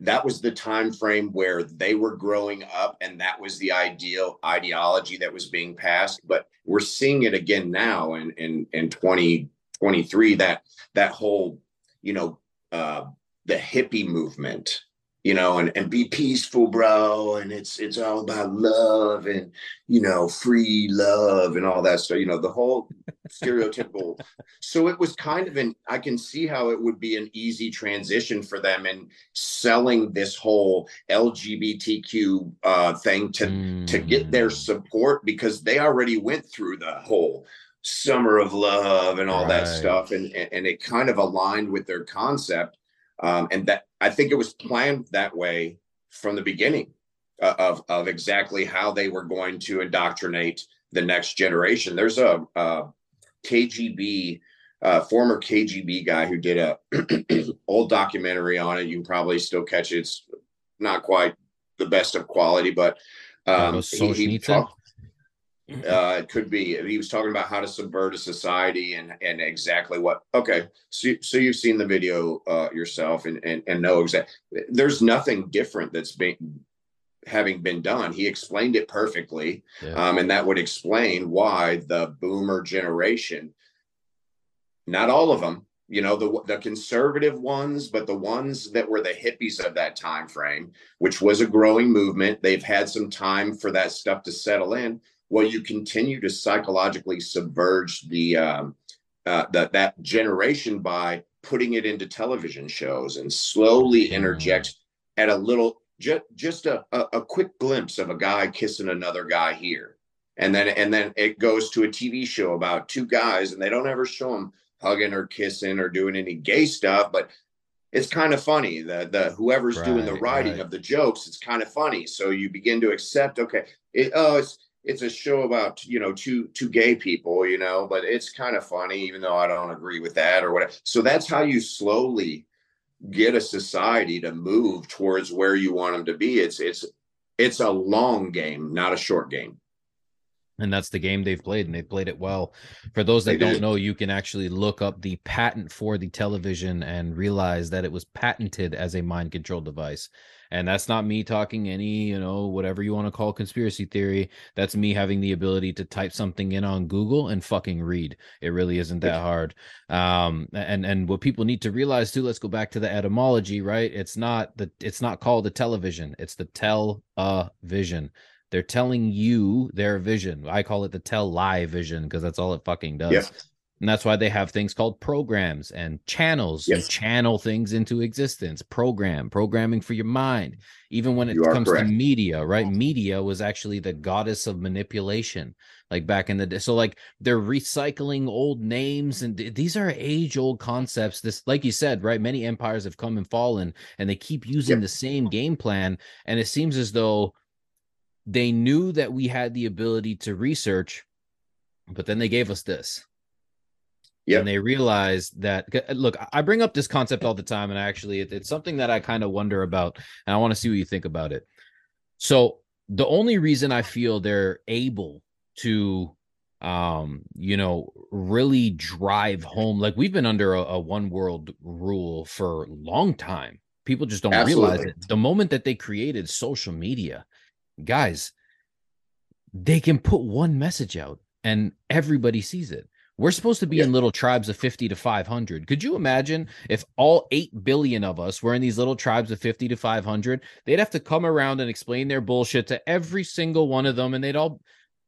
that was the time frame where they were growing up and that was the ideal ideology that was being passed but we're seeing it again now in in in 2023 that that whole you know uh the hippie movement you know, and, and be peaceful, bro. And it's it's all about love and you know, free love and all that stuff. You know, the whole stereotypical. so it was kind of an I can see how it would be an easy transition for them in selling this whole LGBTQ uh, thing to mm. to get their mm. support because they already went through the whole summer of love and all right. that stuff and and it kind of aligned with their concept um, and that I think it was planned that way from the beginning uh, of of exactly how they were going to indoctrinate the next generation. There's a, a KGB uh, former KGB guy who did a old documentary on it. You can probably still catch it. It's not quite the best of quality, but um, he, he talk, uh, it could be. He was talking about how to subvert a society and and exactly what. Okay, so so you've seen the video uh, yourself and and and know exactly. There's nothing different that's been having been done. He explained it perfectly, yeah. um, and that would explain why the boomer generation, not all of them, you know, the the conservative ones, but the ones that were the hippies of that time frame, which was a growing movement. They've had some time for that stuff to settle in well, you continue to psychologically submerge the um, uh, that that generation by putting it into television shows and slowly mm. interject at a little just just a, a, a quick glimpse of a guy kissing another guy here and then and then it goes to a tv show about two guys and they don't ever show them hugging or kissing or doing any gay stuff but it's kind of funny the the whoever's right, doing the writing right. of the jokes it's kind of funny so you begin to accept okay it, oh it's it's a show about you know two two gay people, you know, but it's kind of funny, even though I don't agree with that or whatever. So that's how you slowly get a society to move towards where you want them to be. It's it's it's a long game, not a short game and that's the game they've played and they've played it well. For those that they don't did. know you can actually look up the patent for the television and realize that it was patented as a mind control device. And that's not me talking any you know whatever you want to call conspiracy theory. That's me having the ability to type something in on google and fucking read. It really isn't that hard. Um and and what people need to realize too let's go back to the etymology right? It's not the it's not called the television. It's the tell a vision they're telling you their vision. I call it the tell lie vision because that's all it fucking does. Yeah. And that's why they have things called programs and channels. Yes. You channel things into existence. Program, programming for your mind. Even when it you comes to media, right? Media was actually the goddess of manipulation, like back in the day. So, like, they're recycling old names, and these are age old concepts. This, like you said, right? Many empires have come and fallen, and they keep using yep. the same game plan. And it seems as though they knew that we had the ability to research, but then they gave us this. Yeah. And they realized that look, I bring up this concept all the time, and actually it, it's something that I kind of wonder about, and I want to see what you think about it. So the only reason I feel they're able to um you know really drive home like we've been under a, a one world rule for a long time people just don't Absolutely. realize it the moment that they created social media guys, they can put one message out and everybody sees it. We're supposed to be yeah. in little tribes of 50 to 500. Could you imagine if all 8 billion of us were in these little tribes of 50 to 500? They'd have to come around and explain their bullshit to every single one of them. And they'd all,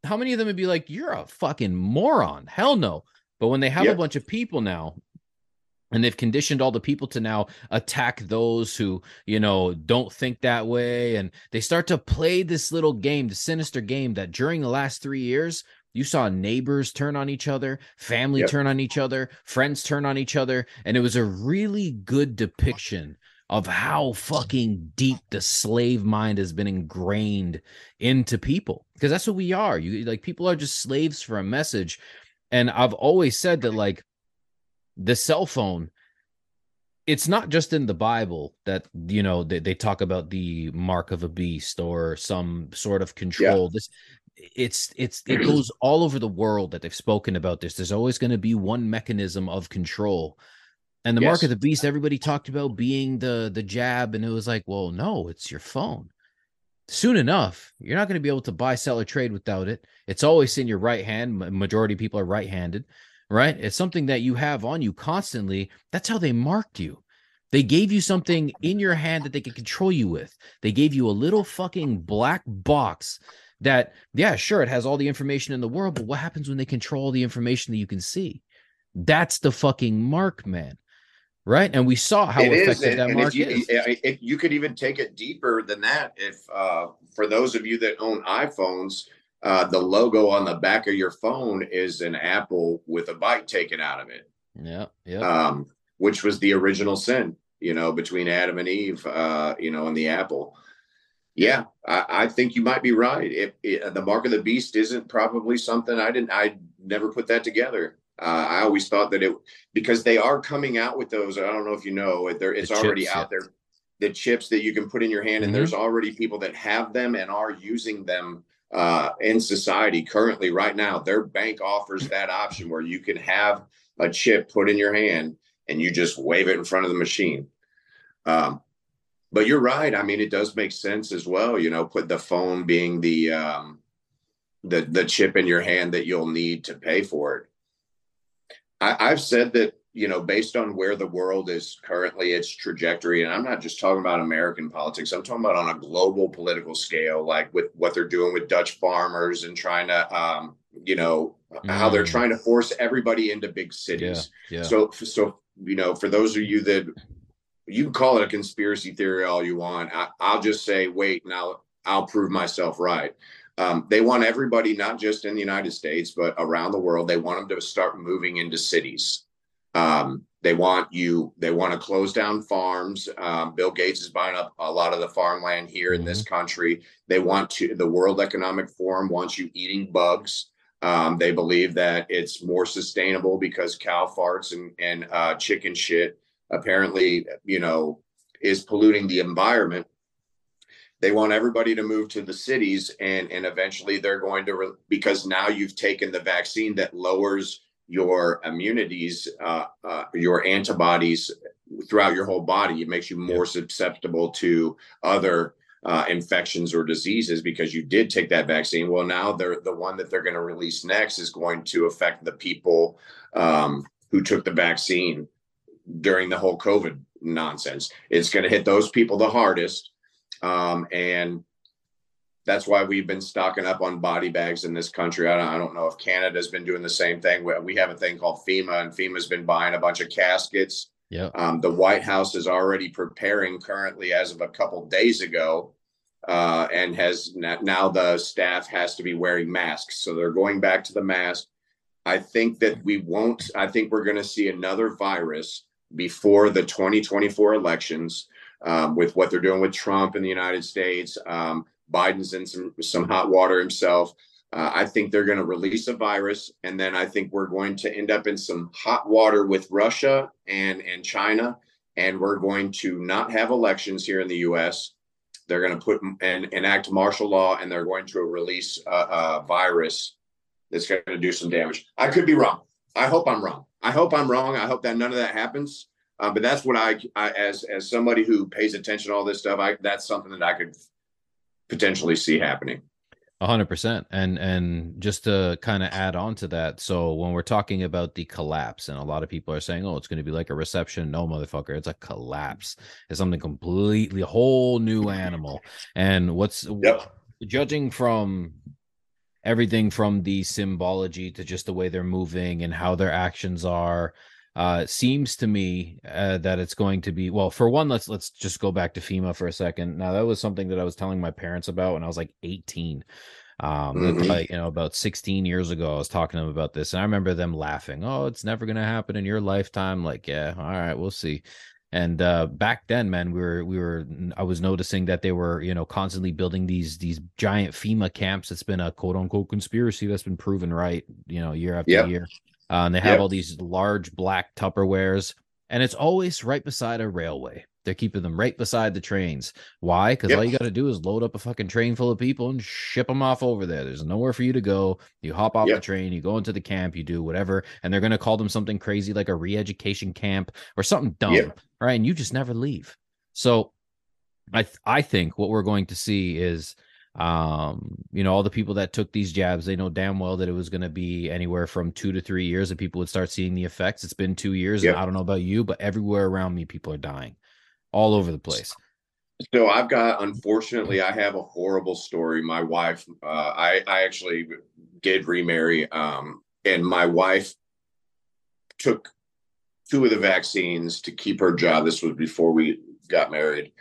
how many of them would be like, you're a fucking moron? Hell no. But when they have a bunch of people now and they've conditioned all the people to now attack those who you know don't think that way. And they start to play this little game the sinister game that during the last three years you saw neighbors turn on each other family yep. turn on each other friends turn on each other. And it was a really good depiction of how fucking deep the slave mind has been ingrained into people. Because that's what we are. You like people are just slaves for a message. And i've always said that like the cell phone it's not just in the bible that you know they, they talk about the mark of a beast or some sort of control. Yeah. this it's it's it goes all over the world that they've spoken about this. There's always going to be one mechanism of control. And the yes. mark of the beast everybody talked about being the the jab and it was like well no it's your phone. Soon enough you're not going to be able to buy sell or trade without it. It's always in your right hand. Majority of people are right handed right? It's something that you have on you constantly. That's how they marked you. They gave you something in your hand that they could control you with. They gave you a little fucking black box that, yeah, sure, it has all the information in the world, but what happens when they control the information that you can see? That's the fucking mark, man. Right. And we saw how it effective is. that and mark you, is. If you could even take it deeper than that. If, uh, for those of you that own iPhones, uh, the logo on the back of your phone is an apple with a bite taken out of it. Yeah, yeah. Um, which was the original sin, you know, between Adam and Eve, uh, you know, and the apple. Yeah, I, I think you might be right. If, if, the mark of the beast isn't probably something I didn't, I never put that together. Uh, I always thought that it because they are coming out with those. I don't know if you know, there it's the already chips, out yeah. there. The chips that you can put in your hand, and mm-hmm. there's already people that have them and are using them uh, in society currently right now their bank offers that option where you can have a chip put in your hand and you just wave it in front of the machine. Um, but you're right. I mean it does make sense as well you know put the phone being the um, the the chip in your hand that you'll need to pay for it. I, i've said that you know, based on where the world is currently, its trajectory, and I'm not just talking about American politics, I'm talking about on a global political scale, like with what they're doing with Dutch farmers and trying to, um, you know, mm. how they're mm. trying to force everybody into big cities. Yeah, yeah. So, so you know, for those of you that you can call it a conspiracy theory all you want, I, I'll just say, wait, now I'll prove myself right. Um, they want everybody, not just in the United States, but around the world, they want them to start moving into cities um, They want you. They want to close down farms. Um, Bill Gates is buying up a lot of the farmland here in this mm-hmm. country. They want to. The World Economic Forum wants you eating bugs. Um, they believe that it's more sustainable because cow farts and and uh, chicken shit apparently, you know, is polluting the environment. They want everybody to move to the cities, and and eventually they're going to re- because now you've taken the vaccine that lowers your immunities, uh, uh, your antibodies throughout your whole body. It makes you more susceptible to other uh, infections or diseases because you did take that vaccine. Well, now they're the one that they're going to release next is going to affect the people um, who took the vaccine during the whole COVID nonsense. It's going to hit those people the hardest, um, and that's why we've been stocking up on body bags in this country. I don't, I don't know if Canada's been doing the same thing. We, we have a thing called FEMA, and FEMA's been buying a bunch of caskets. Yeah. Um, the White House is already preparing currently, as of a couple days ago, uh, and has now the staff has to be wearing masks. So they're going back to the mask. I think that we won't. I think we're going to see another virus before the 2024 elections um, with what they're doing with Trump in the United States. Um, Biden's in some some hot water himself. Uh, I think they're going to release a virus, and then I think we're going to end up in some hot water with Russia and and China, and we're going to not have elections here in the U.S. They're going to put and enact martial law, and they're going to release a, a virus that's going to do some damage. I could be wrong. I hope I'm wrong. I hope I'm wrong. I hope that none of that happens. Uh, but that's what I, I, as as somebody who pays attention to all this stuff, I that's something that I could potentially see happening. A hundred percent. And and just to kind of add on to that, so when we're talking about the collapse, and a lot of people are saying, "Oh, it's going to be like a reception." No, motherfucker, it's a collapse. It's something completely a whole new animal. And what's yep. judging from everything from the symbology to just the way they're moving and how their actions are uh seems to me uh, that it's going to be well for one let's let's just go back to fema for a second. Now that was something that i was telling my parents about when i was like 18 um mm-hmm. like you know about 16 years ago i was talking to them about this and i remember them laughing oh it's never going to happen in your lifetime. Like yeah all right we'll see. And uh back then man we were we were i was noticing that they were you know constantly building these these giant fema camps. It's been a quote unquote conspiracy that's been proven right you know year after yep. year uh, and they have yep. all these large black Tupperwares, and it's always right beside a railway. They're keeping them right beside the trains. Why? Because yep. all you got to do is load up a fucking train full of people and ship them off over there. There's nowhere for you to go. You hop off yep. the train, you go into the camp, you do whatever, and they're going to call them something crazy like a re education camp or something dumb. Yep. Right. And you just never leave. So I, th- I think what we're going to see is um you know all the people that took these jabs they know damn well that it was going to be anywhere from two to three years that people would start seeing the effects. It's been two years yep. and i don't know about you but everywhere around me people are dying. All over the place. So i've got unfortunately i have a horrible story. My wife uh, i i actually did remarry um and my wife took two of the vaccines to keep her job. This was before we got married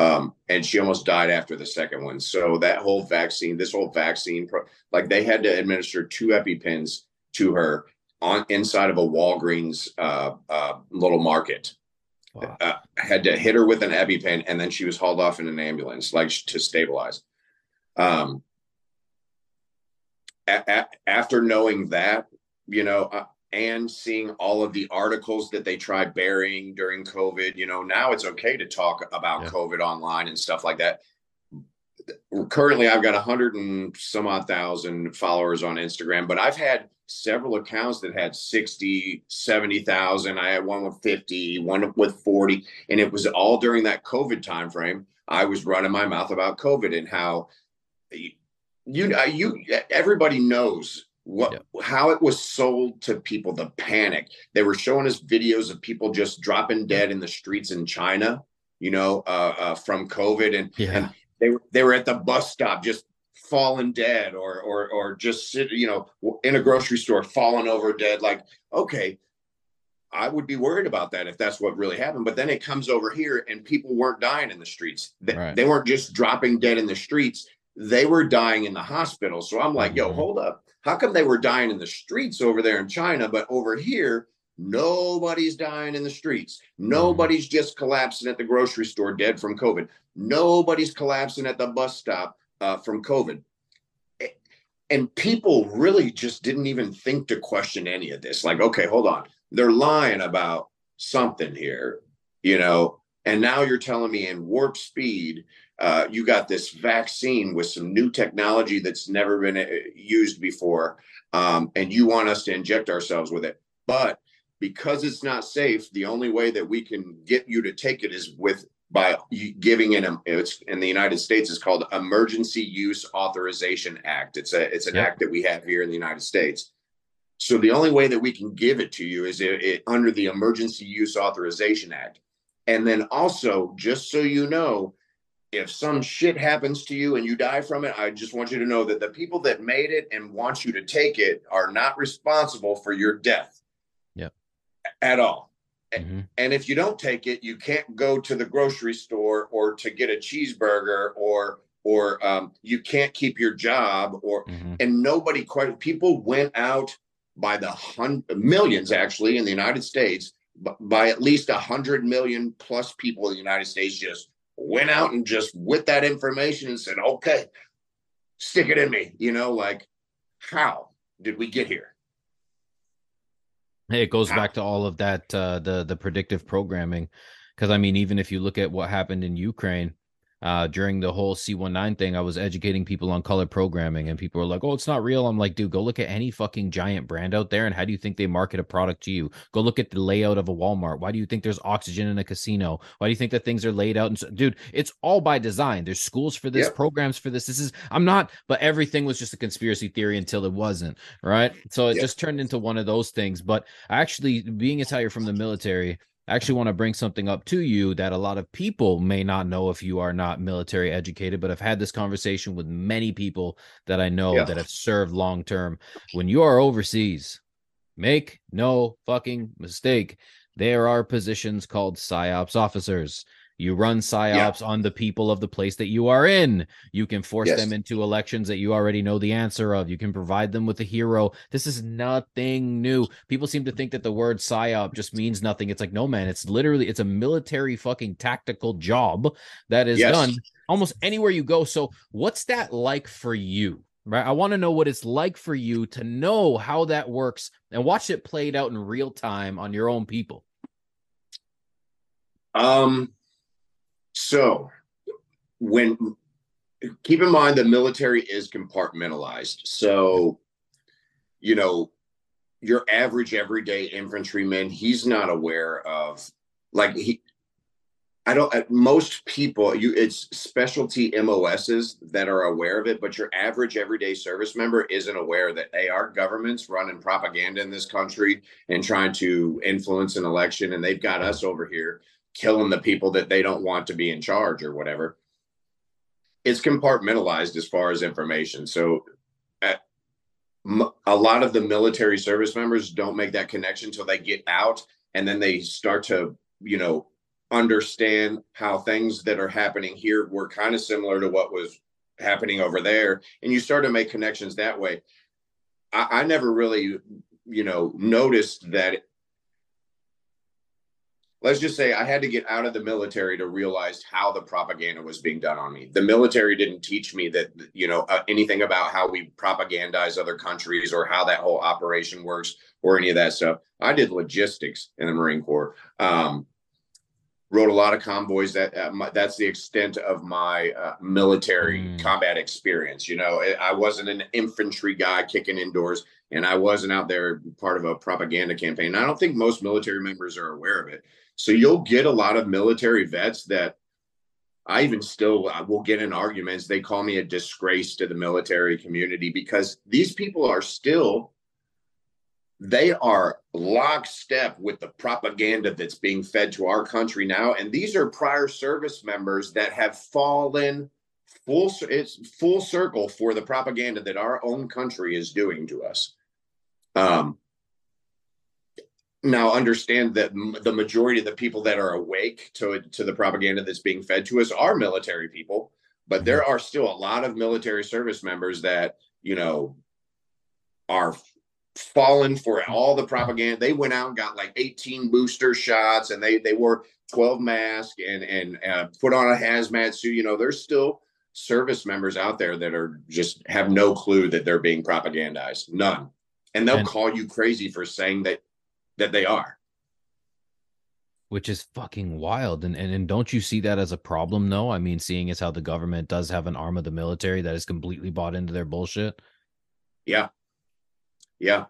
um, and she almost died after the second one. So that whole vaccine, this whole vaccine, like they had to administer two EpiPens to her on inside of a Walgreens uh, uh, little market. Wow. Uh, had to hit her with an EpiPen, and then she was hauled off in an ambulance, like to stabilize. Um, a- a- after knowing that, you know, uh, and seeing all of the articles that they tried burying during COVID. You know, now it's okay to talk about yeah. COVID online and stuff like that. Currently, I've got a hundred and some odd thousand followers on Instagram, but I've had several accounts that had 60, 70,000. I had one with 50, one with 40, and it was all during that COVID time frame. I was running my mouth about COVID and how you, you, everybody knows what yeah. how it was sold to people the panic they were showing us videos of people just dropping dead in the streets in china you know uh, uh, from covid and, yeah. and they, they were at the bus stop just falling dead or or or just sit you know in a grocery store falling over dead like okay I would be worried about that if that's what really happened. But then it comes over here and people weren't dying in the streets. They, right. they weren't just dropping dead in the streets. They were dying in the hospital. So I'm like, mm-hmm. yo, hold up how come they were dying in the streets over there in China, but over here Nobody's dying in the streets. Nobody's just collapsing at the grocery store dead from COVID. Nobody's collapsing at the bus stop uh, from COVID. And people really just didn't even think to question any of this. Like, okay, hold on. They're lying about something here, you know. And now you're telling me in warp speed, uh, you got this vaccine with some new technology that's never been uh, used before, um, and you want us to inject ourselves with it. But because it's not safe, the only way that we can get you to take it is with by giving it it's in the United States is called Emergency Use Authorization Act. It's a it's an yep. act that we have here in the United States. So the only way that we can give it to you is it, it, under the Emergency Use Authorization Act. And then also, just so you know, if some shit happens to you and you die from it, I just want you to know that the people that made it and want you to take it are not responsible for your death Yeah. at all. Mm-hmm. And if you don't take it, you can't go to the grocery store or to get a cheeseburger or or um, you can't keep your job or mm-hmm. and nobody quite people went out by the hundred millions actually in the United States by at least a hundred million plus people in the United States just went out and just with that information and said, okay, stick it in me. You know, like how did we get here? It goes back to all of that uh, the the predictive programming, because I mean, even if you look at what happened in Ukraine, uh, during the whole C19 thing, I was educating people on color programming, and people were like, "Oh, it's not real." I'm like, "Dude, go look at any fucking giant brand out there, and how do you think they market a product to you? Go look at the layout of a Walmart. Why do you think there's oxygen in a casino? Why do you think that things are laid out?" And so, dude, it's all by design. There's schools for this, yep. programs for this. This is I'm not, but everything was just a conspiracy theory until it wasn't, right? So it yep. just turned into one of those things. But actually, being as how you're from the military, I actually want to bring something up to you that a lot of people may not know if you are not military educated, but I've had this conversation with many people that I know yeah. that have served long term. When you are overseas, make no fucking mistake, there are positions called PSYOPs officers. You run psyops yeah. on the people of the place that you are in. You can force yes. them into elections that you already know the answer of. You can provide them with a hero. This is nothing new. People seem to think that the word psyop just means nothing. It's like, no, man, it's literally it's a military fucking tactical job that is yes. done almost anywhere you go. So, what's that like for you? Right. I want to know what it's like for you to know how that works and watch it played out in real time on your own people. Um, so, when keep in mind the military is compartmentalized. So, you know, your average everyday infantryman, he's not aware of like he I don't most people you it's specialty MOSs that are aware of it, but your average everyday service member isn't aware that they are governments running propaganda in this country and trying to influence an election and they've got us over here killing the people that they don't want to be in charge or whatever. It's compartmentalized as far as information. So at, a lot of the military service members don't make that connection until they get out and then they start to, you know, understand how things that are happening here were kind of similar to what was happening over there. And you start to make connections that way. I, I never really, you know, noticed that let's just say I had to get out of the military to realize how the propaganda was being done on me. The military didn't teach me that, you know, uh, anything about how we propagandize other countries or how that whole operation works or any of that stuff. I did logistics in the Marine Corps. Um, wrote a lot of convoys. That uh, my, that's the extent of my uh, military mm. combat experience. You know, I wasn't an infantry guy kicking indoors, and I wasn't out there part of a propaganda campaign. I don't think most military members are aware of it. So you'll get a lot of military vets that I even still uh, will get in arguments. They call me a disgrace to the military community because these people are still they are lockstep with the propaganda that's being fed to our country now and these are prior service members that have fallen full it's full circle for the propaganda that our own country is doing to us um now understand that the majority of the people that are awake to to the propaganda that's being fed to us are military people but there are still a lot of military service members that you know are fallen for all the propaganda. They went out and got like 18 booster shots, and they they wore 12 masks and and uh, put on a hazmat suit. You know, there's still service members out there that are just have no clue that they're being propagandized. None, and they'll and, call you crazy for saying that that they are. Which is fucking wild. And, and and don't you see that as a problem though? I mean, seeing as how the government does have an arm of the military that is completely bought into their bullshit. Yeah. Yeah.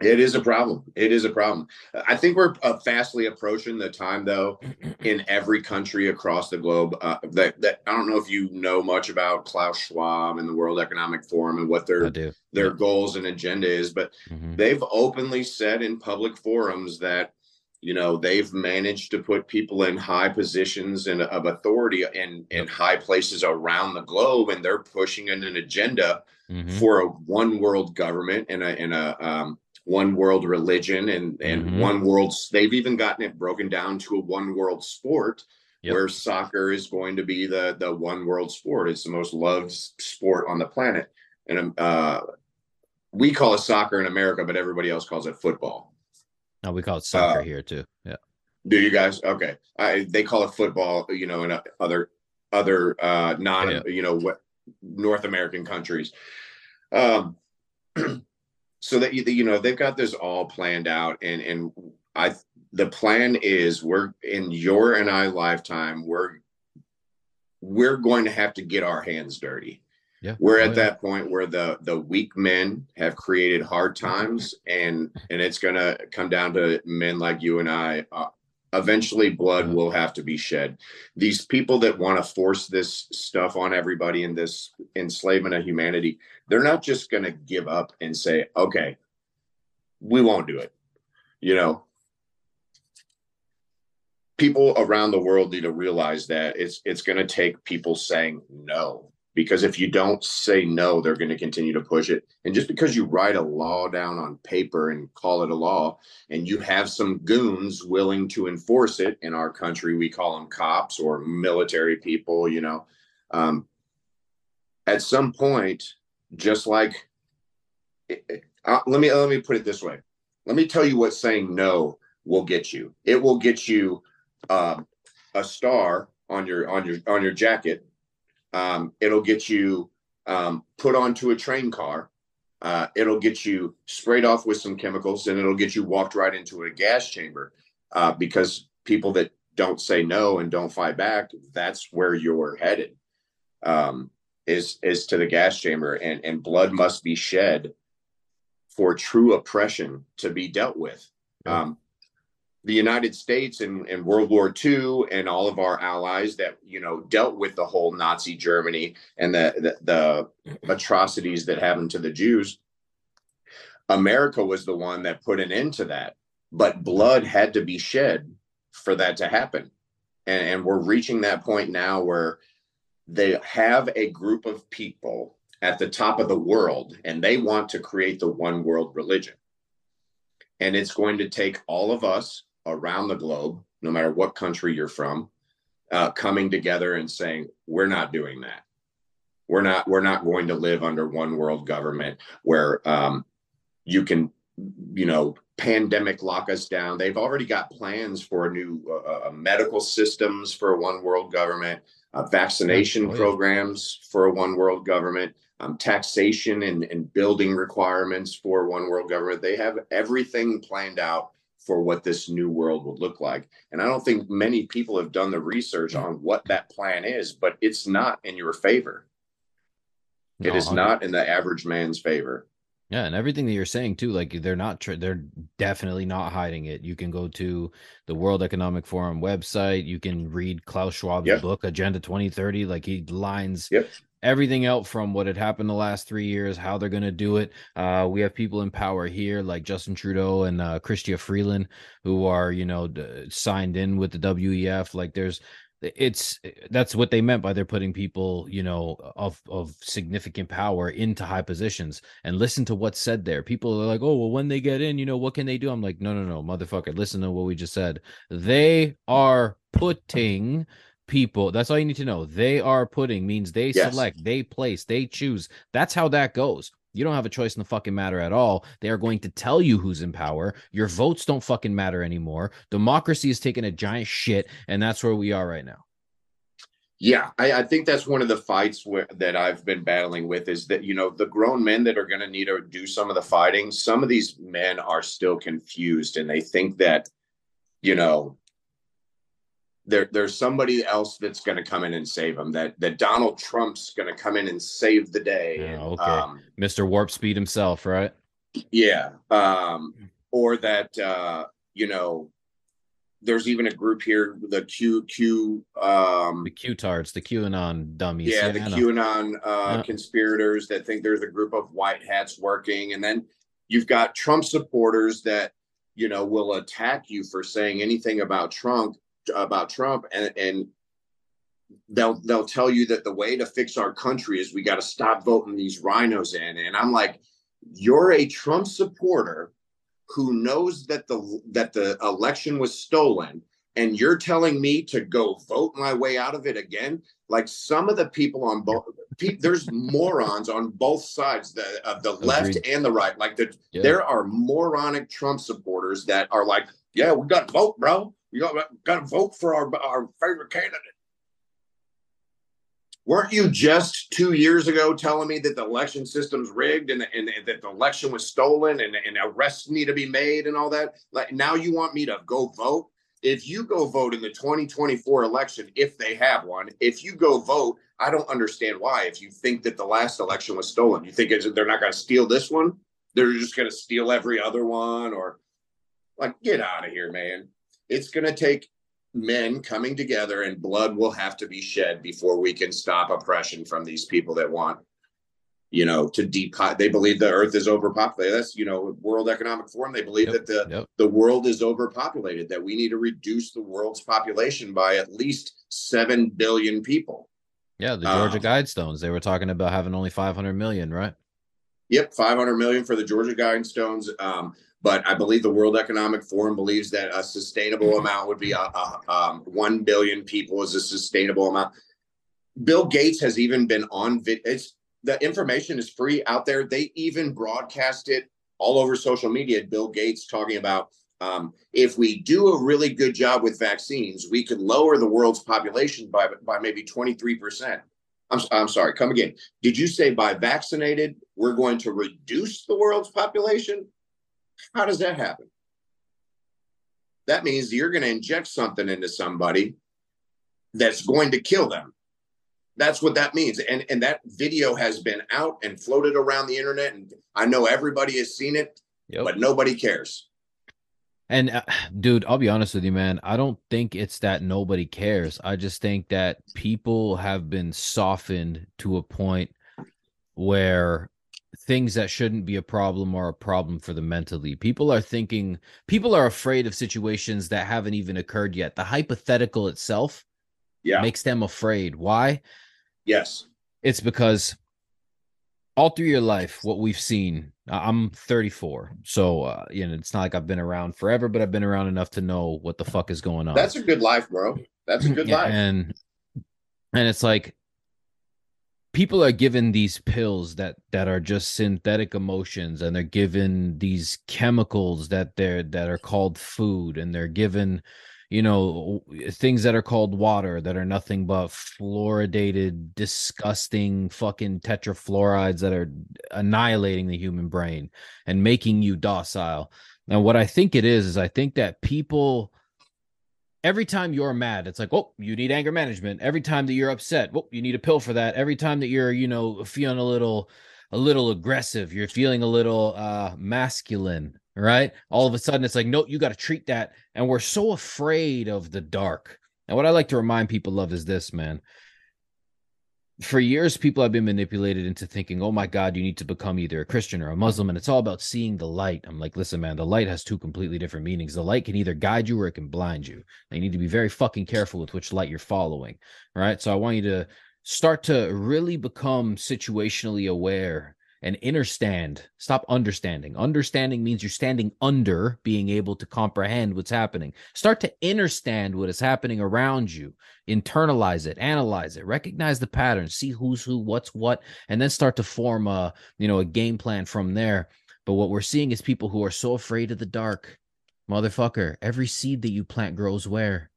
It is a problem. It is a problem. I think we're uh, fastly approaching the time, though, in every country across the globe. Uh, that, that I don't know if you know much about Klaus Schwab and the World Economic Forum and what their their yeah. goals and agenda is, but mm-hmm. they've openly said in public forums that you know they've managed to put people in high positions and of authority in in high places around the globe, and they're pushing in an agenda mm-hmm. for a one world government and a and a um, one world religion and and mm-hmm. one world they've even gotten it broken down to a one world sport yep. where soccer is going to be the the one world sport. It's the most loved sport on the planet. And um, uh, we call it soccer in america but everybody else calls it football. No we call it soccer uh, here too. Yeah. do you guys? Okay. I, they call it football you know in uh, other other uh non yeah. you know what north american countries. Um so that you know they've got this all planned out and and i the plan is we're in your and i lifetime we're we're going to have to get our hands dirty. Yeah. We're at oh, yeah. that point where the the weak men have created hard times and and it's going to come down to men like you and i uh, eventually blood will have to be shed. These people that want to force this stuff on everybody in this enslavement of humanity they're not just going to give up and say okay we won't do it. You know? People around the world need to realize that it's it's going to take people saying no because if you don't say no they're going to continue to push it. And just because you write a law down on paper and call it a law and you have some goons willing to enforce it in our country we call them cops or military people you know um, at some point just like uh, let me let me put it this way let me tell you what saying no will get you it will get you uh, a star on your on your on your jacket um, it'll get you um, put onto a train car. Uh, it'll get you sprayed off with some chemicals, and it'll get you walked right into a gas chamber. Uh, because people that don't say no and don't fight back, that's where you're headed. Um, is is to the gas chamber, and and blood must be shed for true oppression to be dealt with. Um, the United States and, and World War II and all of our allies that you know dealt with the whole Nazi Germany and the, the, the atrocities that happened to the Jews. America was the one that put an end to that, but blood had to be shed for that to happen, and, and we're reaching that point now where they have a group of people at the top of the world, and they want to create the one world religion. And it's going to take all of us around the globe, no matter what country you're from, uh, coming together and saying, we're not doing that. We're not, we're not going to live under one world government where um, you can, you know, pandemic lock us down. They've already got plans for new uh, uh medical systems for a one world government, uh, vaccination programs for a one world government, um, taxation and, and building requirements for one world government. They have everything planned out for what this new world would look like. And I don't think many people have done the research on what that plan is, but it's not in your favor. No, it is not in the average man's favor. Yeah, and everything that you're saying too, like they're not, they're definitely not hiding it. You can go to the World Economic Forum website. You can read Klaus Schwab's yep. book, Agenda 2030. Like he lines yep everything out from what had happened the last three years, how they're going to do it. Uh, we have people in power here like Justin Trudeau and uh, Chrystia Freeland who are, you know, signed in with the WEF. Like there's, it's eh, that's what they meant by they're putting people you know of of significant power into high positions and listen to what's said there. People are like oh well when they get in you know what can they do? I'm like no no no motherfucker listen to what we just said. They are putting people that's all you need to know. They are putting means they yes. select they place they choose. That's how that goes You don't have a choice in the fucking matter at all. They are going to tell you who's in power. Your votes don't fucking matter anymore. Democracy is taking a giant shit, and that's where we are right now. Yeah, I, I think that's one of the fights where, that I've been battling with is that you know the grown men that are going to need to do some of the fighting. Some of these men are still confused, and they think that you know there there's somebody else that's going to come in and save them. That that Donald Trump's going to come in and save the day. Yeah, okay. um, Mr. Warp Speed himself, right? yeah, um, or that uh, you know there's even a group here, the QQ. Um, The Q-tards, the QAnon dummies. yeah, the QAnon uh, Yeah. conspirators that think there's a group of white hats working, and then you've got Trump supporters that you know will attack you for saying anything about Trump about Trump, and and they'll they'll tell you that the way to fix our country is we got to stop voting these RINOs in, and I'm like, you're a Trump supporter who knows that the that the election was stolen and you're telling me to go vote my way out of it again? Like some of the people on both pe- there's morons on both sides the, of the left and the right. Like the, Yeah. there are moronic trump supporters that are like yeah we got to vote bro we got, got to vote for our our favorite candidate weren't you just two years ago telling me that the election system's rigged and, and, and that the election was stolen and, and arrests need to be made and all that? Like now you want me to go vote? If you go vote in the 2024 election, if they have one, if you go vote, I don't understand why. If you think that the last election was stolen, you think they're not going to steal this one? They're just going to steal every other one, or like, get out of here, man. It's going to take men coming together and blood will have to be shed before we can stop oppression from these people that want you know to depop they believe the earth is overpopulated that's you know world economic forum they believe Yep, that the Yep. the world is overpopulated that we need to reduce the world's population by at least 7 billion people Yeah, the Georgia Um, Guidestones. They were talking about having only 500 million, right? Yep, 500 million for the Georgia Guidestones. Um, but I believe the World Economic Forum believes that a sustainable amount would be a, a, um, 1 billion people is a sustainable amount. Bill Gates has even been on vid. It's the information is free out there. They even broadcast it all over social media. Bill Gates talking about um, if we do a really good job with vaccines, we could lower the world's population by by maybe 23 percent. I'm, I'm sorry, come again. Did you say by vaccinated, we're going to reduce the world's population? How does that happen? That means you're going to inject something into somebody that's going to kill them. That's what that means. And, and that video has been out and floated around the internet. And I know everybody has seen it, Yep. but nobody cares. And uh, dude, I'll be honest with you, man. I don't think it's that nobody cares. I just think that people have been softened to a point where things that shouldn't be a problem are a problem for the mentally. People are thinking, people are afraid of situations that haven't even occurred yet. The hypothetical itself Yeah. makes them afraid. Why? yes. It's because all through your life, what we've seen, I'm 34. So, uh, you know, it's not like I've been around forever, but I've been around enough to know what the fuck is going on. That's a good life, bro. That's a good Yeah, life. And and it's like people are given these pills that that are just synthetic emotions and they're given these chemicals that they're that are called food and they're given you know things that are called water that are nothing but fluoridated disgusting fucking tetrafluorides that are annihilating the human brain and making you docile. Now what i think it is is i think that people every time you're mad, it's like, oh, you need anger management. Every time that you're upset, oh, you need a pill for that. Every time that you're, you know, feeling a little, a little aggressive, you're feeling a little uh masculine, right? All of a sudden, it's like, no, you got to treat that. And we're so afraid of the dark. And what I like to remind people of is this, man. For years, people have been manipulated into thinking, oh my God, you need to become either a Christian or a Muslim. And it's all about seeing the light. I'm like, listen, man, the light has two completely different meanings. The light can either guide you or it can blind you. And you need to be very fucking careful with which light you're following. Right. So I want you to start to really become situationally aware and understand. Stop understanding. Understanding means you're standing under being able to comprehend what's happening. Start to understand what is happening around you. Internalize it, analyze it, recognize the patterns, see who's who, what's what, and then start to form a, you know, a game plan from there. But what we're seeing is people who are so afraid of the dark. Motherfucker, every seed that you plant grows where?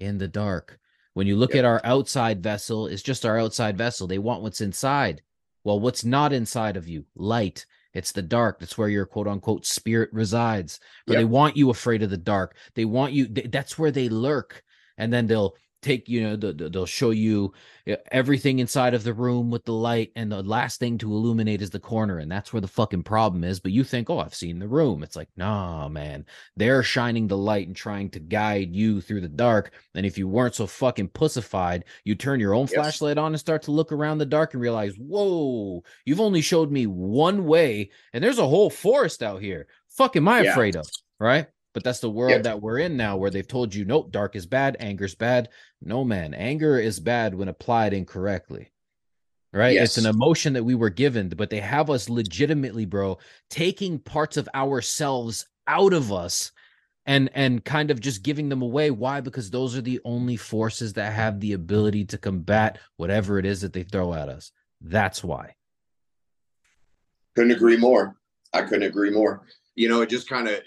In the dark. When you look yep. at our outside vessel, it's just our outside vessel. They want what's inside. Well, what's not inside of you? Light. It's the dark. That's where your quote unquote spirit resides. But yep. they want you afraid of the dark. They want you, that's where they lurk. And then they'll take you know the, they'll show you eh, everything inside of the room with the light and the last thing to illuminate is the corner and that's where the fucking problem is but you think oh i've seen the room. It's like nah man. They're shining the light and trying to guide you through the dark and if you weren't so fucking pussified you turn your own yes. flashlight on and start to look around the dark and realize whoa you've only showed me one way and there's a whole forest out here. Fuck am i yeah. afraid of right but that's the world that we're in now where they've told you nope dark is bad anger's bad. No man anger is bad when applied incorrectly right? Yes. it's an emotion that we were given but they have us legitimately bro taking parts of ourselves out of us and and kind of just giving them away. Why? Because those are the only forces that have the ability to combat whatever it is that they throw at us. That's why. Couldn't agree more. I couldn't agree more. You know it just kind of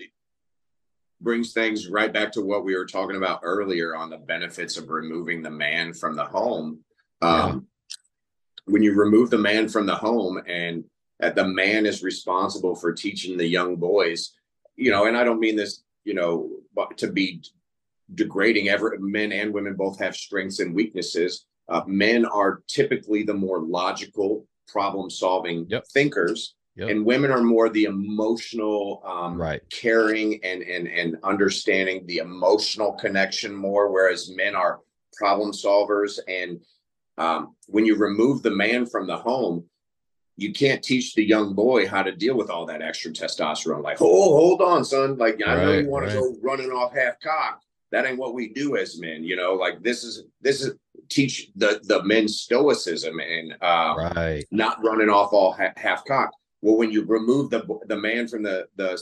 brings things right back to what we were talking about earlier on the benefits of removing the man from the home. Um, yeah. When you remove the man from the home and that the man is responsible for teaching the young boys, you know, and I don't mean this, you know, to be degrading. Ever men and women both have strengths and weaknesses. Uh, men are typically the more logical, problem-solving yep. thinkers Yep. And women are more the emotional, um, right, caring and and and understanding the emotional connection more, whereas men are problem solvers. And um, when you remove the man from the home, you can't teach the young boy how to deal with all that extra testosterone. Like, oh, hold on, son. Like, I right, know you want right. to go running off half cock. That ain't what we do as men. You know, like this is this is teach the the men stoicism and uh, right. not running off all ha- half cock. Well, when you remove the the man from the the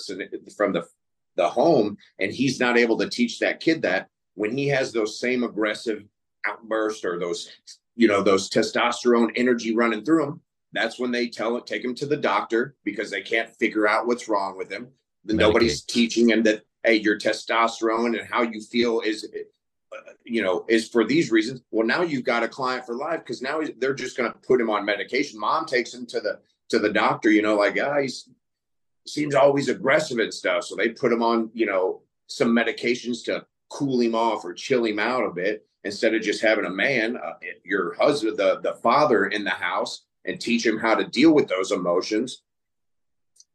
from the the home, and he's not able to teach that kid that, when he has those same aggressive outbursts or those you know those testosterone energy running through him, that's when they tell it take him to the doctor because they can't figure out what's wrong with him. Nobody's teaching him that hey, your testosterone and how you feel is you know, is for these reasons. Well, now you've got a client for life because now they're just going to put him on medication. Mom takes him to the to the doctor, you know, like, ah, he seems always aggressive and stuff. So they put him on, you know, some medications to cool him off or chill him out a bit instead of just having a man, uh, your husband, the, the father in the house and teach him how to deal with those emotions.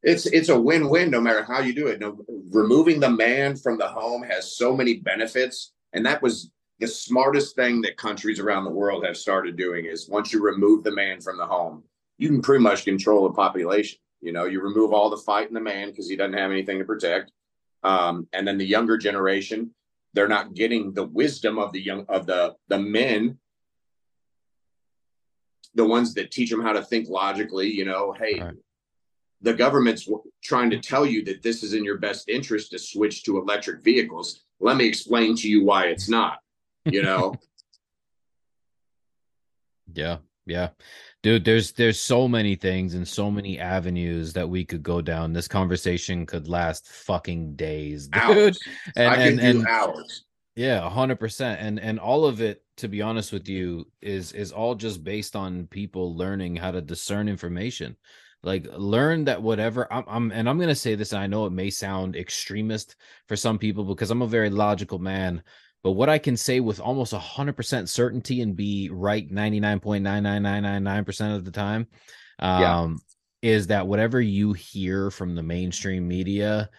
It's it's a win-win no matter how you do it. No, removing the man from the home has so many benefits, and that was the smartest thing that countries around the world have started doing. Is once you remove the man from the home, you can pretty much control the population. You know, you remove all the fight in the man because he doesn't have anything to protect. Um, and then the younger generation, they're not getting the wisdom of the young of the the men, the ones that teach them how to think logically. You know, hey, right. the government's trying to tell you that this is in your best interest to switch to electric vehicles. Let me explain to you why it's not. You know. yeah, yeah dude there's there's so many things and so many avenues that we could go down. This conversation could last fucking days dude. Hours. and I and, and hours. Yeah 100% and and all of it to be honest with you is is all just based on people learning how to discern information. Like learn that whatever I'm, I'm and i'm gonna say this and i know it may sound extremist for some people because i'm a very logical man but what I can say with almost 100% certainty and be right 99.99999% of the time um, yeah. is that whatever you hear from the mainstream media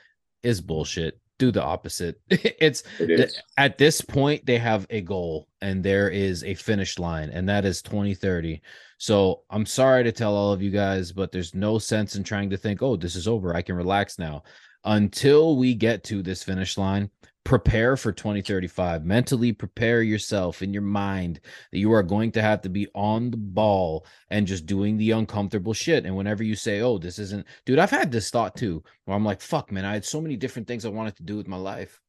is bullshit. Do the opposite. it's it at this point, they have a goal and there is a finish line, and that is 2030. So I'm sorry to tell all of you guys, but there's no sense in trying to think, oh, this is over. I can relax now. Until we get to this finish line, prepare for 2035. Mentally prepare yourself in your mind that you are going to have to be on the ball and just doing the uncomfortable shit. And whenever you say, oh, this isn't, dude, I've had this thought too, where I'm like, fuck, man, I had so many different things I wanted to do with my life.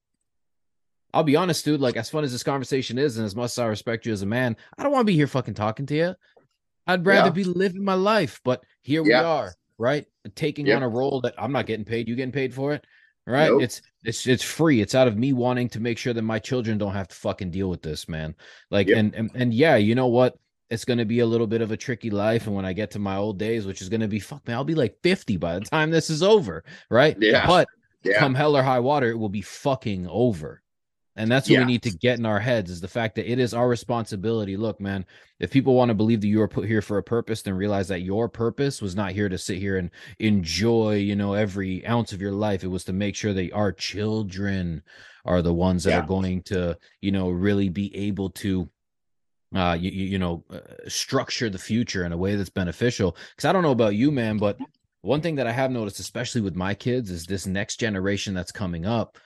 I'll be honest, dude. Like, as fun as this conversation is, and as much as I respect you as a man, I don't want to be here fucking talking to you. I'd rather yeah. be living my life. But here yeah. we are, right? Taking yep. on a role that I'm not getting paid. You getting paid for it, right? Nope. It's it's it's free. It's out of me wanting to make sure that my children don't have to fucking deal with this, man. Like, yep. and, and and yeah, you know what? It's going to be a little bit of a tricky life. And when I get to my old days, which is going to be fuck, man, I'll be like 50 by the time this is over, right? Yeah. But yeah. come hell or high water, it will be fucking over. And that's what yeah. we need to get in our heads is the fact that it is our responsibility. Look, man, if people want to believe that you are put here for a purpose, then realize that your purpose was not here to sit here and enjoy, you know, every ounce of your life. It was to make sure that our children are the ones that yeah. are going to, you know, really be able to uh you, you know uh, structure the future in a way that's beneficial because i don't know about you man but one thing that i have noticed especially with my kids is this next generation that's coming up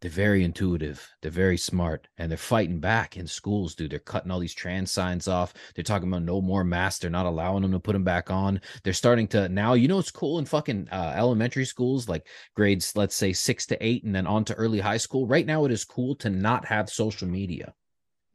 they're very intuitive. They're very smart, and they're fighting back in schools, dude. They're cutting all these trans signs off. They're talking about no more masks. They're not allowing them to put them back on. They're starting to now. You know, it's cool in fucking uh, elementary schools, like grades, let's say six to eight, and then on to early high school. Right now, it is cool to not have social media.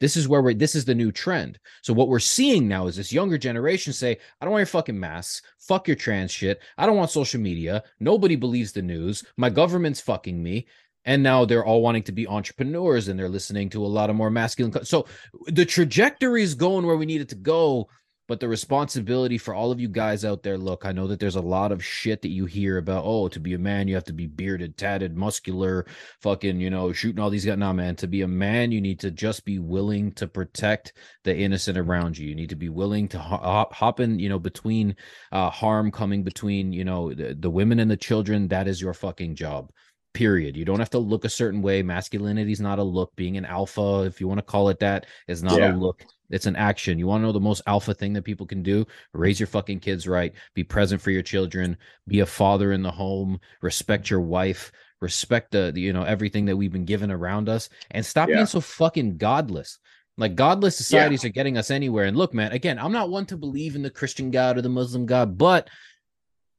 This is where we're. This is the new trend. So what we're seeing now is this younger generation say, "I don't want your fucking masks. Fuck your trans shit. I don't want social media. Nobody believes the news. My government's fucking me." And now they're all wanting to be entrepreneurs and they're listening to a lot of more masculine so the trajectory is going where we need it to go but the responsibility for all of you guys out there look i know that there's a lot of shit that you hear about oh to be a man you have to be bearded tatted muscular fucking you know shooting all these guys. Nah man to be a man you need to just be willing to protect the innocent around you. You need to be willing to hop, hop in you know between uh, harm coming between you know the, the women and the children. That is your fucking job period. You don't have to look a certain way. Masculinity is not a look. Being an alpha, if you want to call it that, is not yeah. a look. It's an action. You want to know the most alpha thing that people can do? Raise your fucking kids right. Be present for your children. Be a father in the home. Respect your wife. Respect the, the you know everything that we've been given around us, and stop yeah. being so fucking godless. Like godless societies yeah. are getting us anywhere. And look, man, again, I'm not one to believe in the Christian God or the Muslim God, but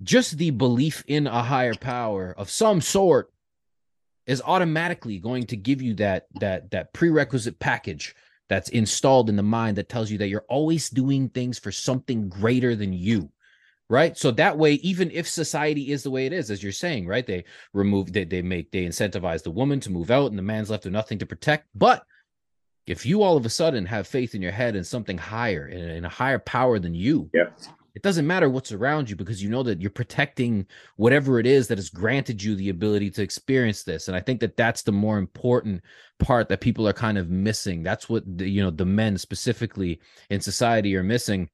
just the belief in a higher power of some sort is automatically going to give you that that that prerequisite package that's installed in the mind that tells you that you're always doing things for something greater than you right? So that way even if society is the way it is as you're saying right they remove they, they make they incentivize the woman to move out and the man's left with nothing to protect. But if you all of a sudden have faith in your head and something higher and a higher power than you yeah it doesn't matter what's around you because you know that you're protecting whatever it is that has granted you the ability to experience this and i think that that's the more important part that people are kind of missing that's what the, you know the men specifically in society are missing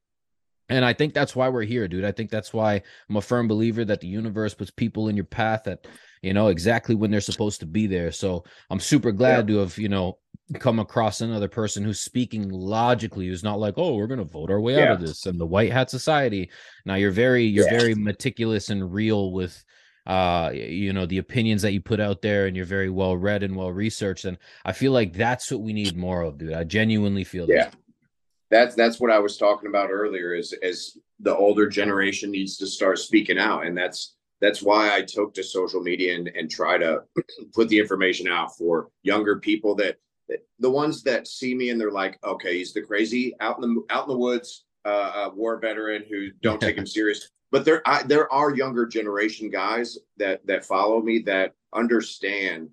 and I think that's why we're here, dude. I think that's why I'm a firm believer that the universe puts people in your path that, you know, exactly when they're supposed to be there. So I'm super glad yeah. to have, you know, come across another person who's speaking logically, who's not like, oh, we're gonna vote our way yeah. out of this and the white hat society. Now you're very, you're yeah. very meticulous and real with uh you know the opinions that you put out there and you're very well read and well researched and i feel like that's what we need more of dude i genuinely feel yeah that that's that's what I was talking about earlier. Is as the older generation needs to start speaking out, and that's that's why I took to social media and, and try to put the information out for younger people that, the ones that see me and they're like, okay, he's the crazy out in the out in the woods uh, uh war veteran who don't take him serious. But there I, there are younger generation guys that that follow me that understand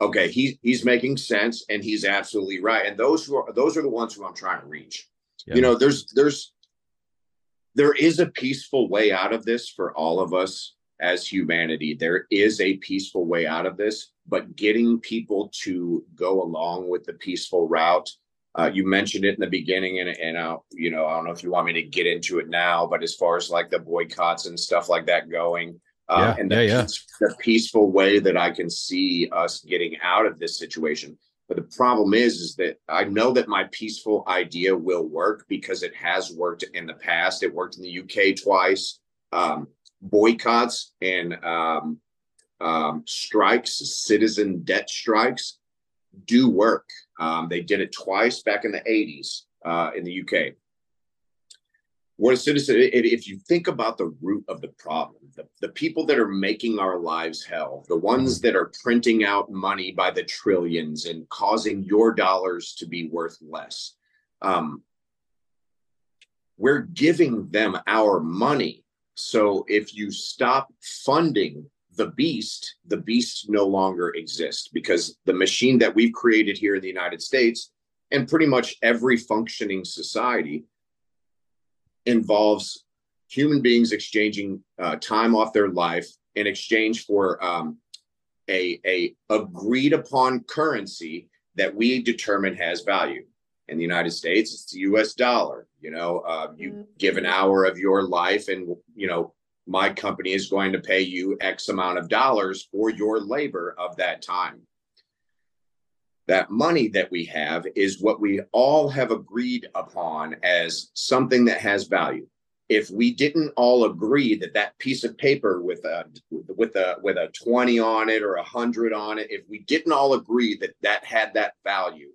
okay, he's he's making sense and he's absolutely right. And those who are those are the ones who I'm trying to reach. Yeah. You know, there's there's there is a peaceful way out of this for all of us as humanity. There is a peaceful way out of this, but getting people to go along with the peaceful route. Uh, you mentioned it in the beginning, and and uh, you know I don't know if you want me to get into it now, but as far as like the boycotts and stuff like that going, um, yeah, and the, yeah, yeah. The peaceful way that I can see us getting out of this situation. But the problem is, is that I know that my peaceful idea will work because it has worked in the past. It worked in the UK twice. Um, boycotts and um, um, strikes, citizen debt strikes, do work. Um, they did it twice back in the 80s uh, in the UK. What a citizen, if you think about the root of the problem, the, the people that are making our lives hell, the ones that are printing out money by the trillions and causing your dollars to be worth less, um, we're giving them our money. So if you stop funding the beast, the beast no longer exists because the machine that we've created here in the United States and pretty much every functioning society involves human beings exchanging uh, time off their life in exchange for um, a, a agreed upon currency that we determine has value. In the United States, it's the U.S. dollar. You know, uh, you mm-hmm. give an hour of your life, and you know my company is going to pay you X amount of dollars for your labor of that time. That money that we have is what we all have agreed upon as something that has value. If we didn't all agree that that piece of paper with a with a with a 20 on it or a 100 on it, if we didn't all agree that that had that value,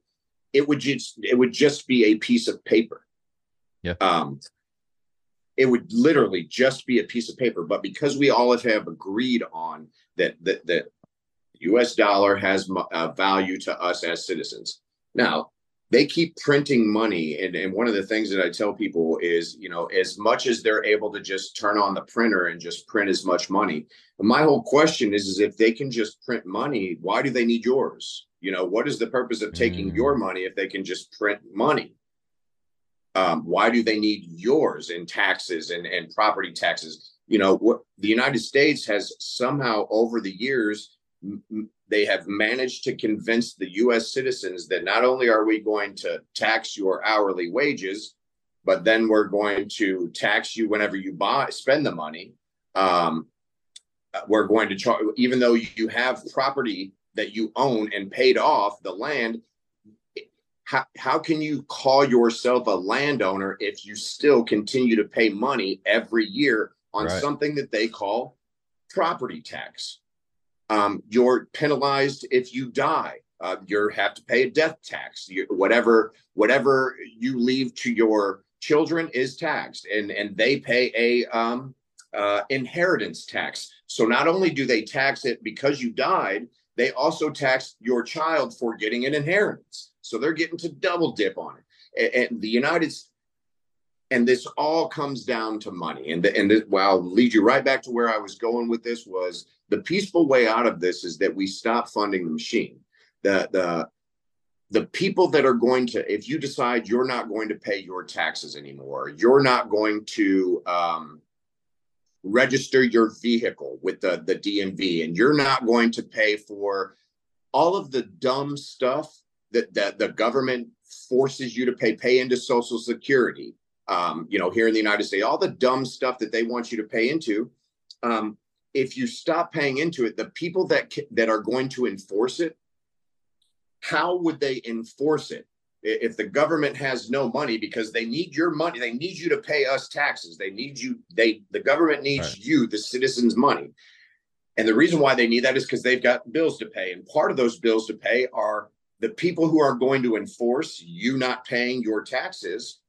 it would just it would just be a piece of paper. Yeah. Um, it would literally just be a piece of paper. But because we all have agreed on that, that, that US dollar has uh, value to us as citizens. Now, they keep printing money. And, and one of the things that I tell people is, you know, as much as they're able to just turn on the printer and just print as much money, my whole question is, is if they can just print money, why do they need yours? You know, what is the purpose of taking mm. your money if they can just print money? Um, why do they need yours in taxes and, and property taxes? You know, what the United States has somehow over the years, m- they have managed to convince the US citizens that not only are we going to tax your hourly wages, but then we're going to tax you whenever you buy spend the money. Um, we're going to charge, even though you have property that you own and paid off the land, how, how can you call yourself a landowner if you still continue to pay money every year on right. something that they call property tax? Um, you're penalized if you die. Uh, you have to pay a death tax. You, whatever whatever you leave to your children is taxed, and and they pay a um, uh, inheritance tax. So not only do they tax it because you died, they also tax your child for getting an inheritance. So they're getting to double dip on it. And, and the United and this all comes down to money. And the, and this, well, I'll lead you right back to where I was going with this was the peaceful way out of this is that we stop funding the machine. The the the people that are going to, if you decide you're not going to pay your taxes anymore, you're not going to um, register your vehicle with the, the DMV, and you're not going to pay for all of the dumb stuff that, that the government forces you to pay, pay into Social Security. Um, you know, here in the United States, all the dumb stuff that they want you to pay into. Um, if you stop paying into it, the people that that are going to enforce it, how would they enforce it? If the government has no money because they need your money, they need you to pay us taxes. They need you. They the government needs right. you, the citizens' money. And the reason why they need that is because they've got bills to pay. And part of those bills to pay are the people who are going to enforce you not paying your taxes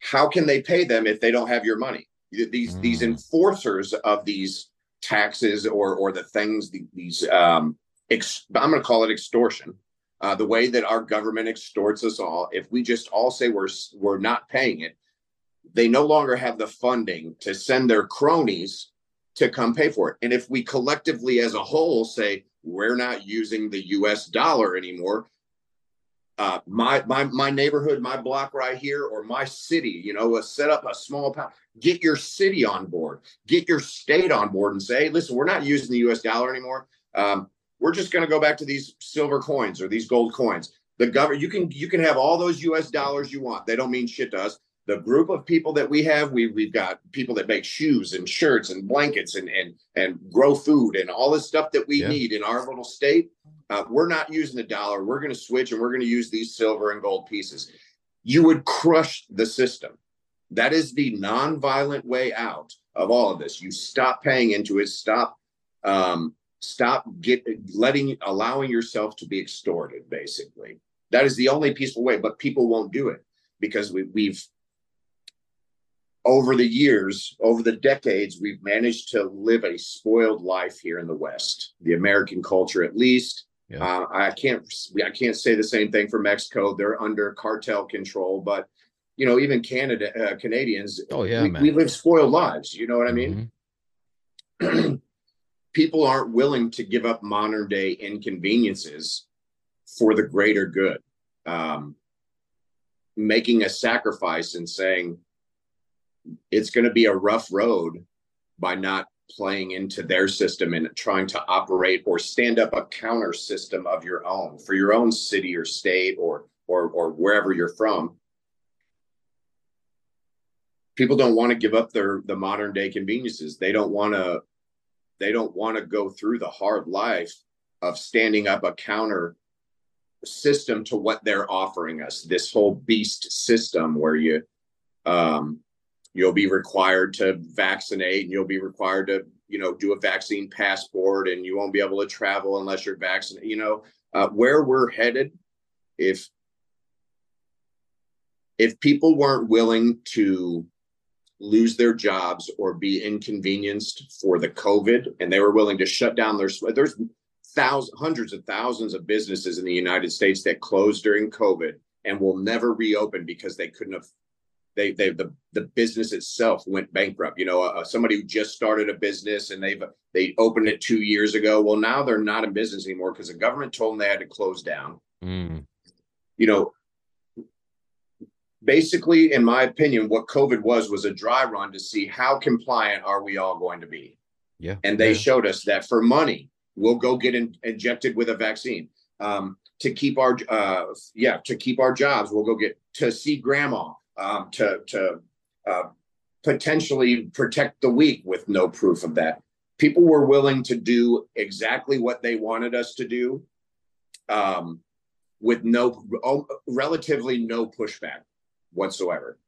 how can they pay them if they don't have your money these mm. these enforcers of these taxes or or the things these um ex, i'm going to call it extortion uh, the way that our government extorts us all if we just all say we're we're not paying it they no longer have the funding to send their cronies to come pay for it and if we collectively as a whole say we're not using the US dollar anymore. Uh, my my my neighborhood, my block right here, or my city, you know, set up a small pound. Get your city on board, get your state on board, and say, listen, we're not using the U.S. dollar anymore. Um, we're just going to go back to these silver coins or these gold coins. The government, you can you can have all those U.S. dollars you want. They don't mean shit to us the group of people that we have we, we've got people that make shoes and shirts and blankets and and and grow food and all this stuff that we yeah. need in our little state uh, we're not using the dollar. We're going to switch and we're going to use these silver and gold pieces. You would crush the system. That is the nonviolent way out of all of this. You stop paying into it. Stop, um, stop get letting allowing yourself to be extorted. Basically, that is the only peaceful way. But people won't do it because we, we've over the years, over the decades, we've managed to live a spoiled life here in the West, the American culture at least. Yeah. Uh, I can't I can't say the same thing for Mexico. They're under cartel control, but you know, even Canada uh, Canadians. Oh yeah, we, we live spoiled lives. You know what I mean? People aren't willing to give up modern day inconveniences for the greater good. Um, making a sacrifice and saying, it's going to be a rough road by not playing into their system and trying to operate or stand up a counter system of your own for your own city or state or or or wherever you're from people don't want to give up their the modern day conveniences they don't want to they don't want to go through the hard life of standing up a counter system to what they're offering us this whole beast system where you um you'll be required to vaccinate and you'll be required to you know do a vaccine passport and you won't be able to travel unless you're vaccinated you know uh, where we're headed if if people weren't willing to lose their jobs or be inconvenienced for the covid and they were willing to shut down their there's thousands hundreds of thousands of businesses in the united states that closed during covid and will never reopen because they couldn't have they they the the business itself went bankrupt. You know, uh, somebody who just started a business and they've they opened it two years ago. Well, now they're not in business anymore because the government told them they had to close down. Mm. You know, basically, in my opinion, what COVID was was a dry run to see how compliant are we all going to be. Yeah, and they yeah. showed us that for money, we'll go get in, injected with a vaccine. Um, to keep our uh, yeah to keep our jobs, we'll go get to see grandma um, to to uh, potentially protect the weak with no proof of that. People were willing to do exactly what they wanted us to do, um, with no oh, relatively no pushback whatsoever.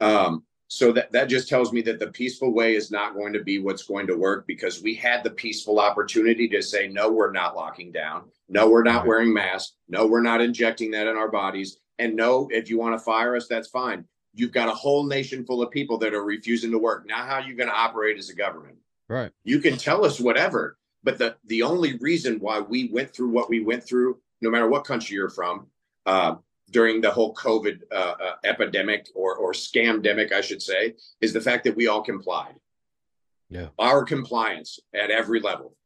Um, so that that just tells me that the peaceful way is not going to be what's going to work because we had the peaceful opportunity to say no, we're not locking down. No, we're not wearing masks. No, we're not injecting that in our bodies. And no, if you want to fire us, that's fine. You've got a whole nation full of people that are refusing to work. Now, how are you going to operate as a government? Right. You can tell us whatever, but the the only reason why we went through what we went through, no matter what country you're from, uh, during the whole COVID uh, uh, epidemic or or scamdemic, I should say, is the fact that we all complied. Yeah. Our compliance at every level.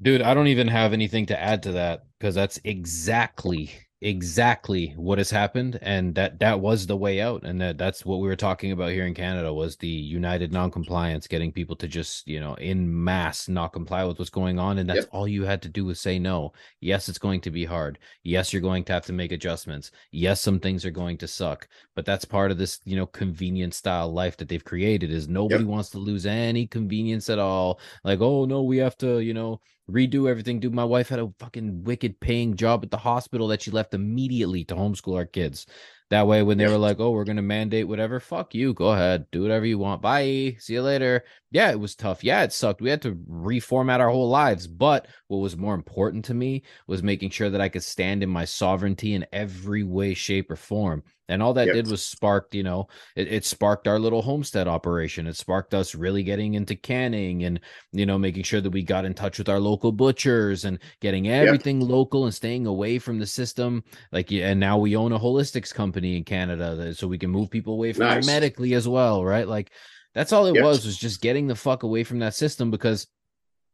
Dude, I don't even have anything to add to that because that's exactly exactly what has happened and that that was the way out and that that's what we were talking about here in Canada was the united non-compliance getting people to just you know in mass not comply with what's going on and that's yep. all you had to do was say no yes it's going to be hard yes you're going to have to make adjustments yes some things are going to suck but that's part of this you know convenient style life that they've created is nobody yep. wants to lose any convenience at all like oh no we have to you know redo everything. Dude, my wife had a fucking wicked paying job at the hospital that she left immediately to homeschool our kids. That way, when they were like, "Oh, we're gonna mandate whatever," fuck you, go ahead, do whatever you want. Bye, see you later. Yeah, it was tough. Yeah, it sucked. We had to reformat our whole lives. But what was more important to me was making sure that I could stand in my sovereignty in every way, shape, or form. And all that yep. did was sparked, you know, it, it, sparked our little homestead operation. It sparked us really getting into canning and, you know, making sure that we got in touch with our local butchers and getting everything yep. local and staying away from the system. Like, and now we own a holistics company in Canada, so we can move people away from nice. medically as well, right? Like, that's all it yep. was, was just getting the fuck away from that system because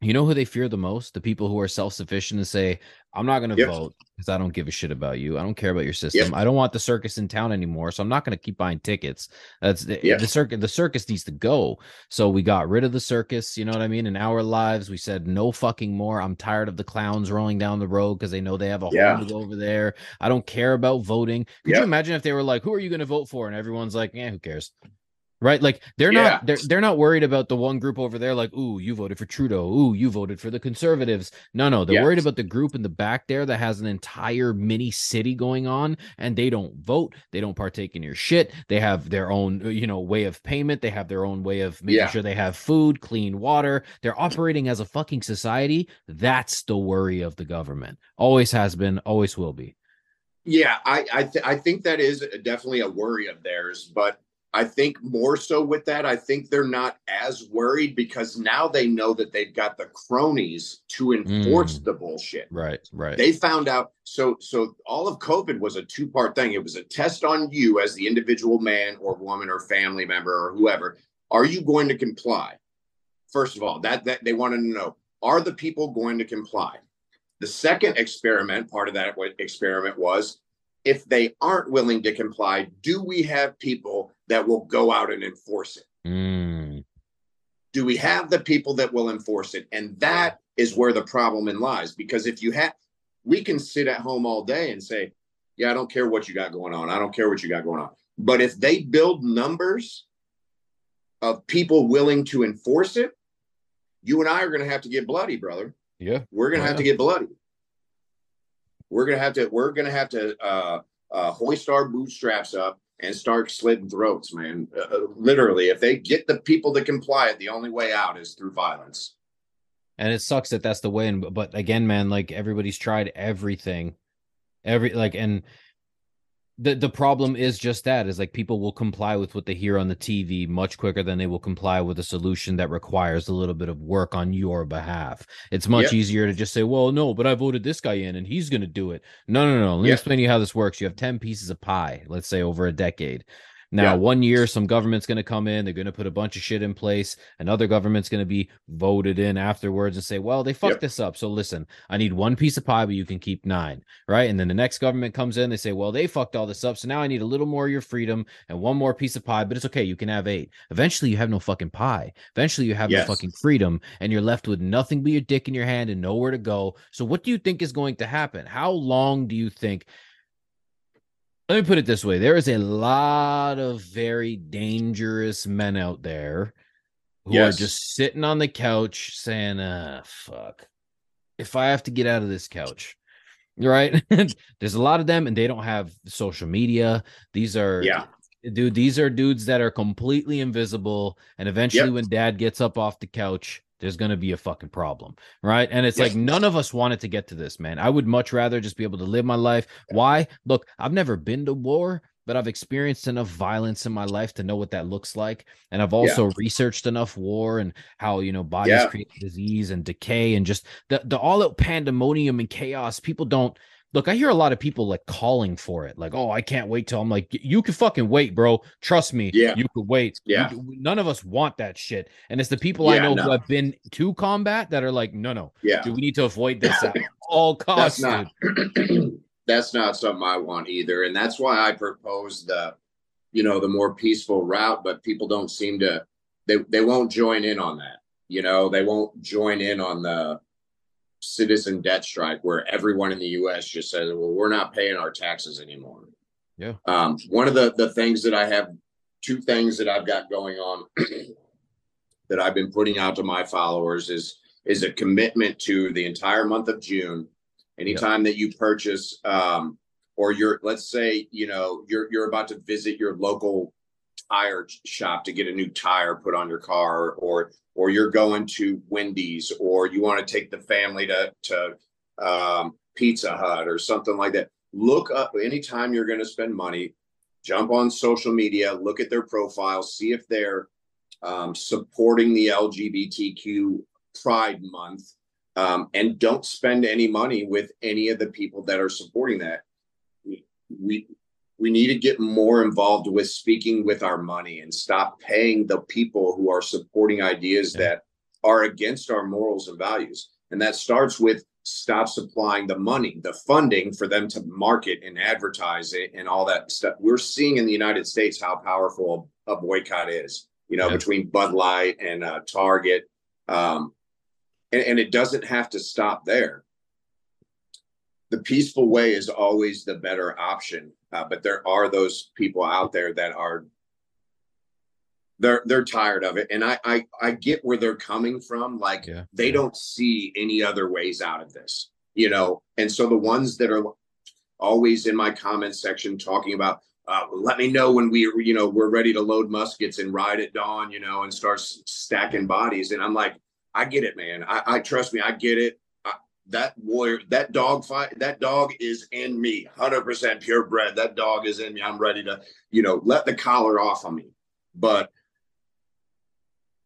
you know who they fear the most? The people who are self sufficient and say, I'm not going to yep. vote because I don't give a shit about you. I don't care about your system. Yep. I don't want the circus in town anymore. So I'm not going to keep buying tickets. That's the, yep. the circus. The circus needs to go. So we got rid of the circus. You know what I mean? In our lives, we said no fucking more. I'm tired of the clowns rolling down the road because they know they have a yeah. home over there. I don't care about voting. Could you imagine if they were like, who are you going to vote for? And everyone's like, yeah, who cares? Right? Like they're Yeah. not they're they're not worried about the one group over there. Like, ooh, you voted for Trudeau. Ooh, you voted for the Conservatives. No, no, they're Yeah. worried about the group in the back there that has an entire mini city going on, and they don't vote. They don't partake in your shit. They have their own, uh, you know, way of payment. They have their own way of making Yeah. sure they have food, clean water. They're operating as a fucking society. That's the worry of the government. Always has been. Always will be. Yeah, I I, th- I think that is definitely a worry of theirs, but I think more so with that, I think they're not as worried because now they know that they've got the cronies to enforce Mm. the bullshit. Right. Right. They found out so so all of COVID was a two-part thing. It was a test on you as the individual man or woman or family member or whoever. Are you going to comply? First of all, that that they wanted to know, are the people going to comply? The second experiment, part of that experiment was if they aren't willing to comply, do we have people that will go out and enforce it? Mm. do we have the people that will enforce it? And that is where the problem in lies because if you have we can sit at home all day and say yeah i don't care what you got going on. I don't care what you got going on. But if they build numbers of people willing to enforce it you and i are going to have to get bloody brother. Yeah. we're going to Oh, have to get bloody. We're going to have to we're going to have to uh, uh, hoist our bootstraps up and start slitting throats man. Uh, uh, literally if they get the people to comply the only way out is through violence. And it sucks that that's the way and but again man like everybody's tried everything. Every like and the the problem is just that is like people will comply with what they hear on the TV much quicker than they will comply with a solution that requires a little bit of work on your behalf. It's much Yep. easier to just say, "Well, no, but I voted this guy in and he's going to do it." No, no, no. Let me explain to you how this works. You have 10 pieces of pie, let's say over a decade. Now, Yeah. one year, some government's going to come in. They're going to put a bunch of shit in place. Another government's going to be voted in afterwards and say, well, they fucked Yep. this up. So listen, I need one piece of pie, but you can keep nine. Right. And then the next government comes in. They say, well, they fucked all this up. So now I need a little more of your freedom and one more piece of pie, but it's okay. You can have eight. Eventually, you have no fucking pie. Eventually, you have Yes. no fucking freedom and you're left with nothing but your dick in your hand and nowhere to go. So, what do you think is going to happen? How long do you think? Let me put it this way there is a lot of very dangerous men out there who Yes. are just sitting on the couch saying, uh, fuck, if I have to get out of this couch, right? There's a lot of them and they don't have social media. These are, yeah dude, these are dudes that are completely invisible. And eventually, Yep. when dad gets up off the couch, there's going to be a fucking problem. Right. And it's Yes. like none of us wanted to get to this, man. I would much rather just be able to live my life. Why? Look, I've never been to war, but I've experienced enough violence in my life to know what that looks like. And I've also researched enough war and how, you know, bodies Yeah. create disease and decay and just the, the all out pandemonium and chaos. People don't look. I hear a lot of people like calling for it, like, oh, I can't wait till I'm like, you can fucking wait, bro. Trust me. Yeah. You could wait. Yeah. none of us want that shit. And it's the people I know no. who have been to combat that are like, no, no, yeah dude, we need to avoid this at all costs. that's not that's not something i want either and that's why i propose the you know the more peaceful route but people don't seem to they they won't join in on that you know they won't join in on the citizen debt strike where everyone in the us just says well we're not paying our taxes anymore. Yeah. um one of the the things that i have two things that i've got going on that i've been putting out to my followers is is a commitment to the entire month of june. Anytime that you purchase um or you're let's say you know you're you're about to visit your local tire shop to get a new tire put on your car or or you're going to Wendy's or you want to take the family to to um, Pizza Hut or something like that look up anytime you're going to spend money jump on social media look at their profile, see if they're um, supporting the LGBTQ Pride Month um, and don't spend any money with any of the people that are supporting that. We, we we need to get more involved with speaking with our money and stop paying the people who are supporting ideas Yeah. that are against our morals and values. And that starts with stop supplying the money, the funding for them to market and advertise it and all that stuff. We're seeing in the United States how powerful a boycott is. You know, Yeah. between Bud Light and uh, Target. Um, and, and it doesn't have to stop there. The peaceful way is always the better option, uh, but there are those people out there that are they're they're tired of it. And I, I i get where they're coming from. Like Yeah, they yeah. don't see any other ways out of this you know? And so the ones that are always in my comment section talking about uh, let me know when we you know we're ready to load muskets and ride at dawn you know and start stacking bodies. And i'm like i get it man. I, I trust me i get it that warrior that dog fight that dog is in me 100% purebred that dog is in me. I'm ready to you know let the collar off on me. But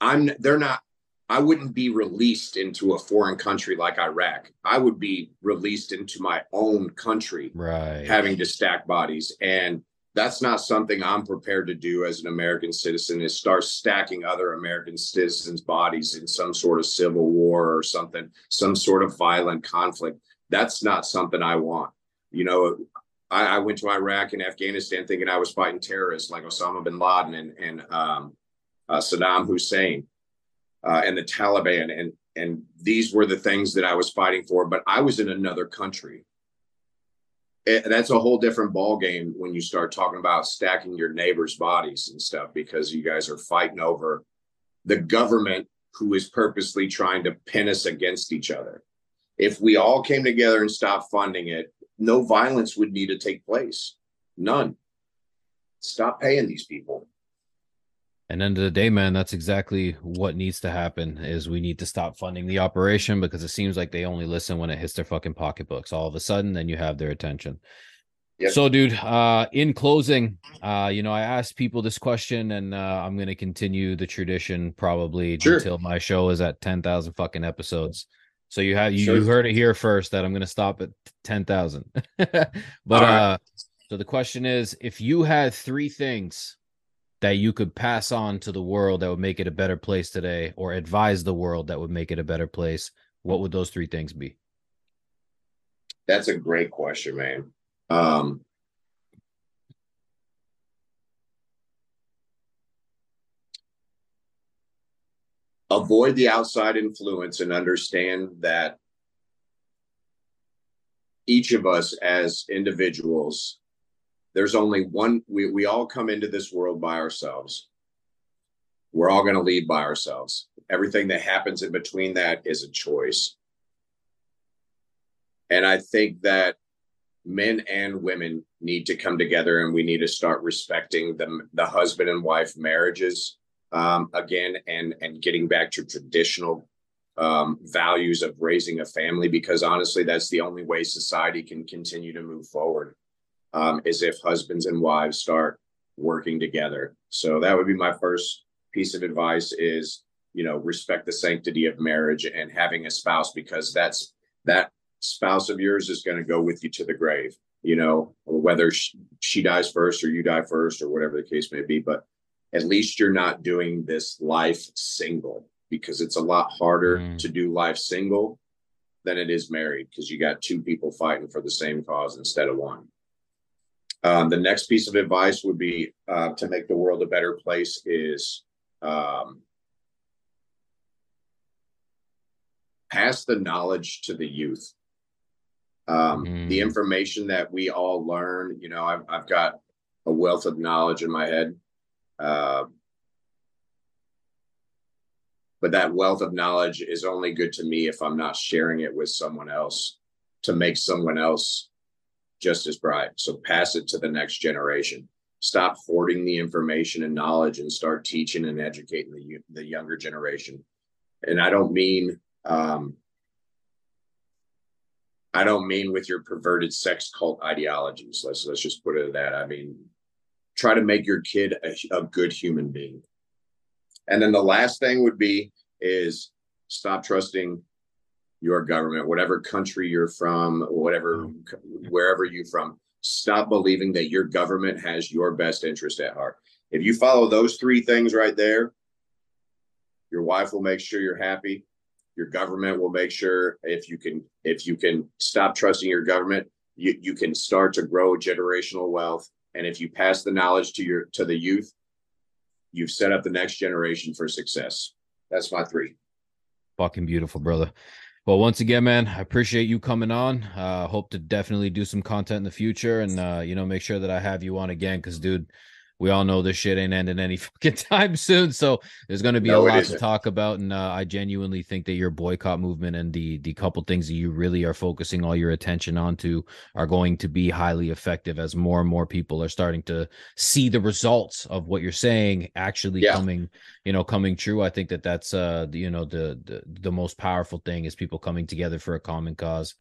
i'm they're not i wouldn't be released into a foreign country like iraq. I would be released into my own country Right. having to stack bodies. And that's not something i'm prepared to do as an american citizen is start stacking other american citizens bodies in some sort of civil war or something some sort of violent conflict. That's not something i want. You know i, I went to iraq and afghanistan thinking i was fighting terrorists like osama bin laden and, and um, uh, saddam hussein uh, and the taliban. And and these were the things that i was fighting for but i was in another country it, that's a whole different ball game when you start talking about stacking your neighbors' bodies and stuff because you guys are fighting over the government who is purposely trying to pin us against each other. If we all came together and stopped funding it, no violence would need to take place. None. Stop paying these people. And end of the day, man, that's exactly what needs to happen is we need to stop funding the operation because it seems like they only listen when it hits their fucking pocketbooks. All of a sudden, then you have their attention. Yep. So, dude, uh, in closing, uh, you know, I asked people this question and uh, I'm gonna continue the tradition probably Sure. until my show is at ten thousand fucking episodes. So you have you, Sure. you heard it here first that I'm gonna stop at ten thousand. but All right. uh so the question is if you had three things that you could pass on to the world that would make it a better place today or advise the world that would make it a better place what would those three things be That's a great question, man. Um, avoid the outside influence and understand that each of us as individuals, there's only one, we, we all come into this world by ourselves. We're all going to leave by ourselves. Everything that happens in between that is a choice. And I think that men and women need to come together and we need to start respecting the, the husband and wife marriages um, again and, and getting back to traditional um, values of raising a family because honestly, that's the only way society can continue to move forward um, is if husbands and wives start working together. So that would be my first piece of advice is, you know, respect the sanctity of marriage and having a spouse because that's that spouse of yours is going to go with you to the grave, you know, whether she, she dies first or you die first or whatever the case may be. But at least you're not doing this life single because it's a lot harder Mm. to do life single than it is married because you got two people fighting for the same cause instead of one. Um, the next piece of advice would be uh, to make the world a better place is um, pass the knowledge to the youth. Um, Mm. The information that we all learn, you know, I've, I've got a wealth of knowledge in my head. Uh, but that wealth of knowledge is only good to me if I'm not sharing it with someone else to make someone else just as bright. So pass it to the next generation. Stop hoarding the information and knowledge and start teaching and educating the the younger generation. And I don't mean um, I don't mean with your perverted sex cult ideologies. Let's let's just put it at that. I mean, try to make your kid a, a good human being. And then the last thing would be is stop trusting your government, whatever country you're from, whatever mm-hmm. wherever you're from. Stop believing that your government has your best interest at heart. If you follow those three things right there, your wife will make sure you're happy. Your government will make sure if you can if you can stop trusting your government, you, you can start to grow generational wealth. And if you pass the knowledge to your to the youth, you've set up the next generation for success. That's my three. fucking beautiful brother well once again man i appreciate you coming on. Uh hope to definitely do some content in the future and uh you know make sure that i have you on again because dude we all know this shit ain't ending any fucking time soon. So there's going to be no, a lot to talk about, and uh, I genuinely think that your boycott movement and the the couple things that you really are focusing all your attention onto are going to be highly effective as more and more people are starting to see the results of what you're saying actually yeah. coming, you know, coming true. I think that that's uh, you know, the, the the most powerful thing is people coming together for a common cause.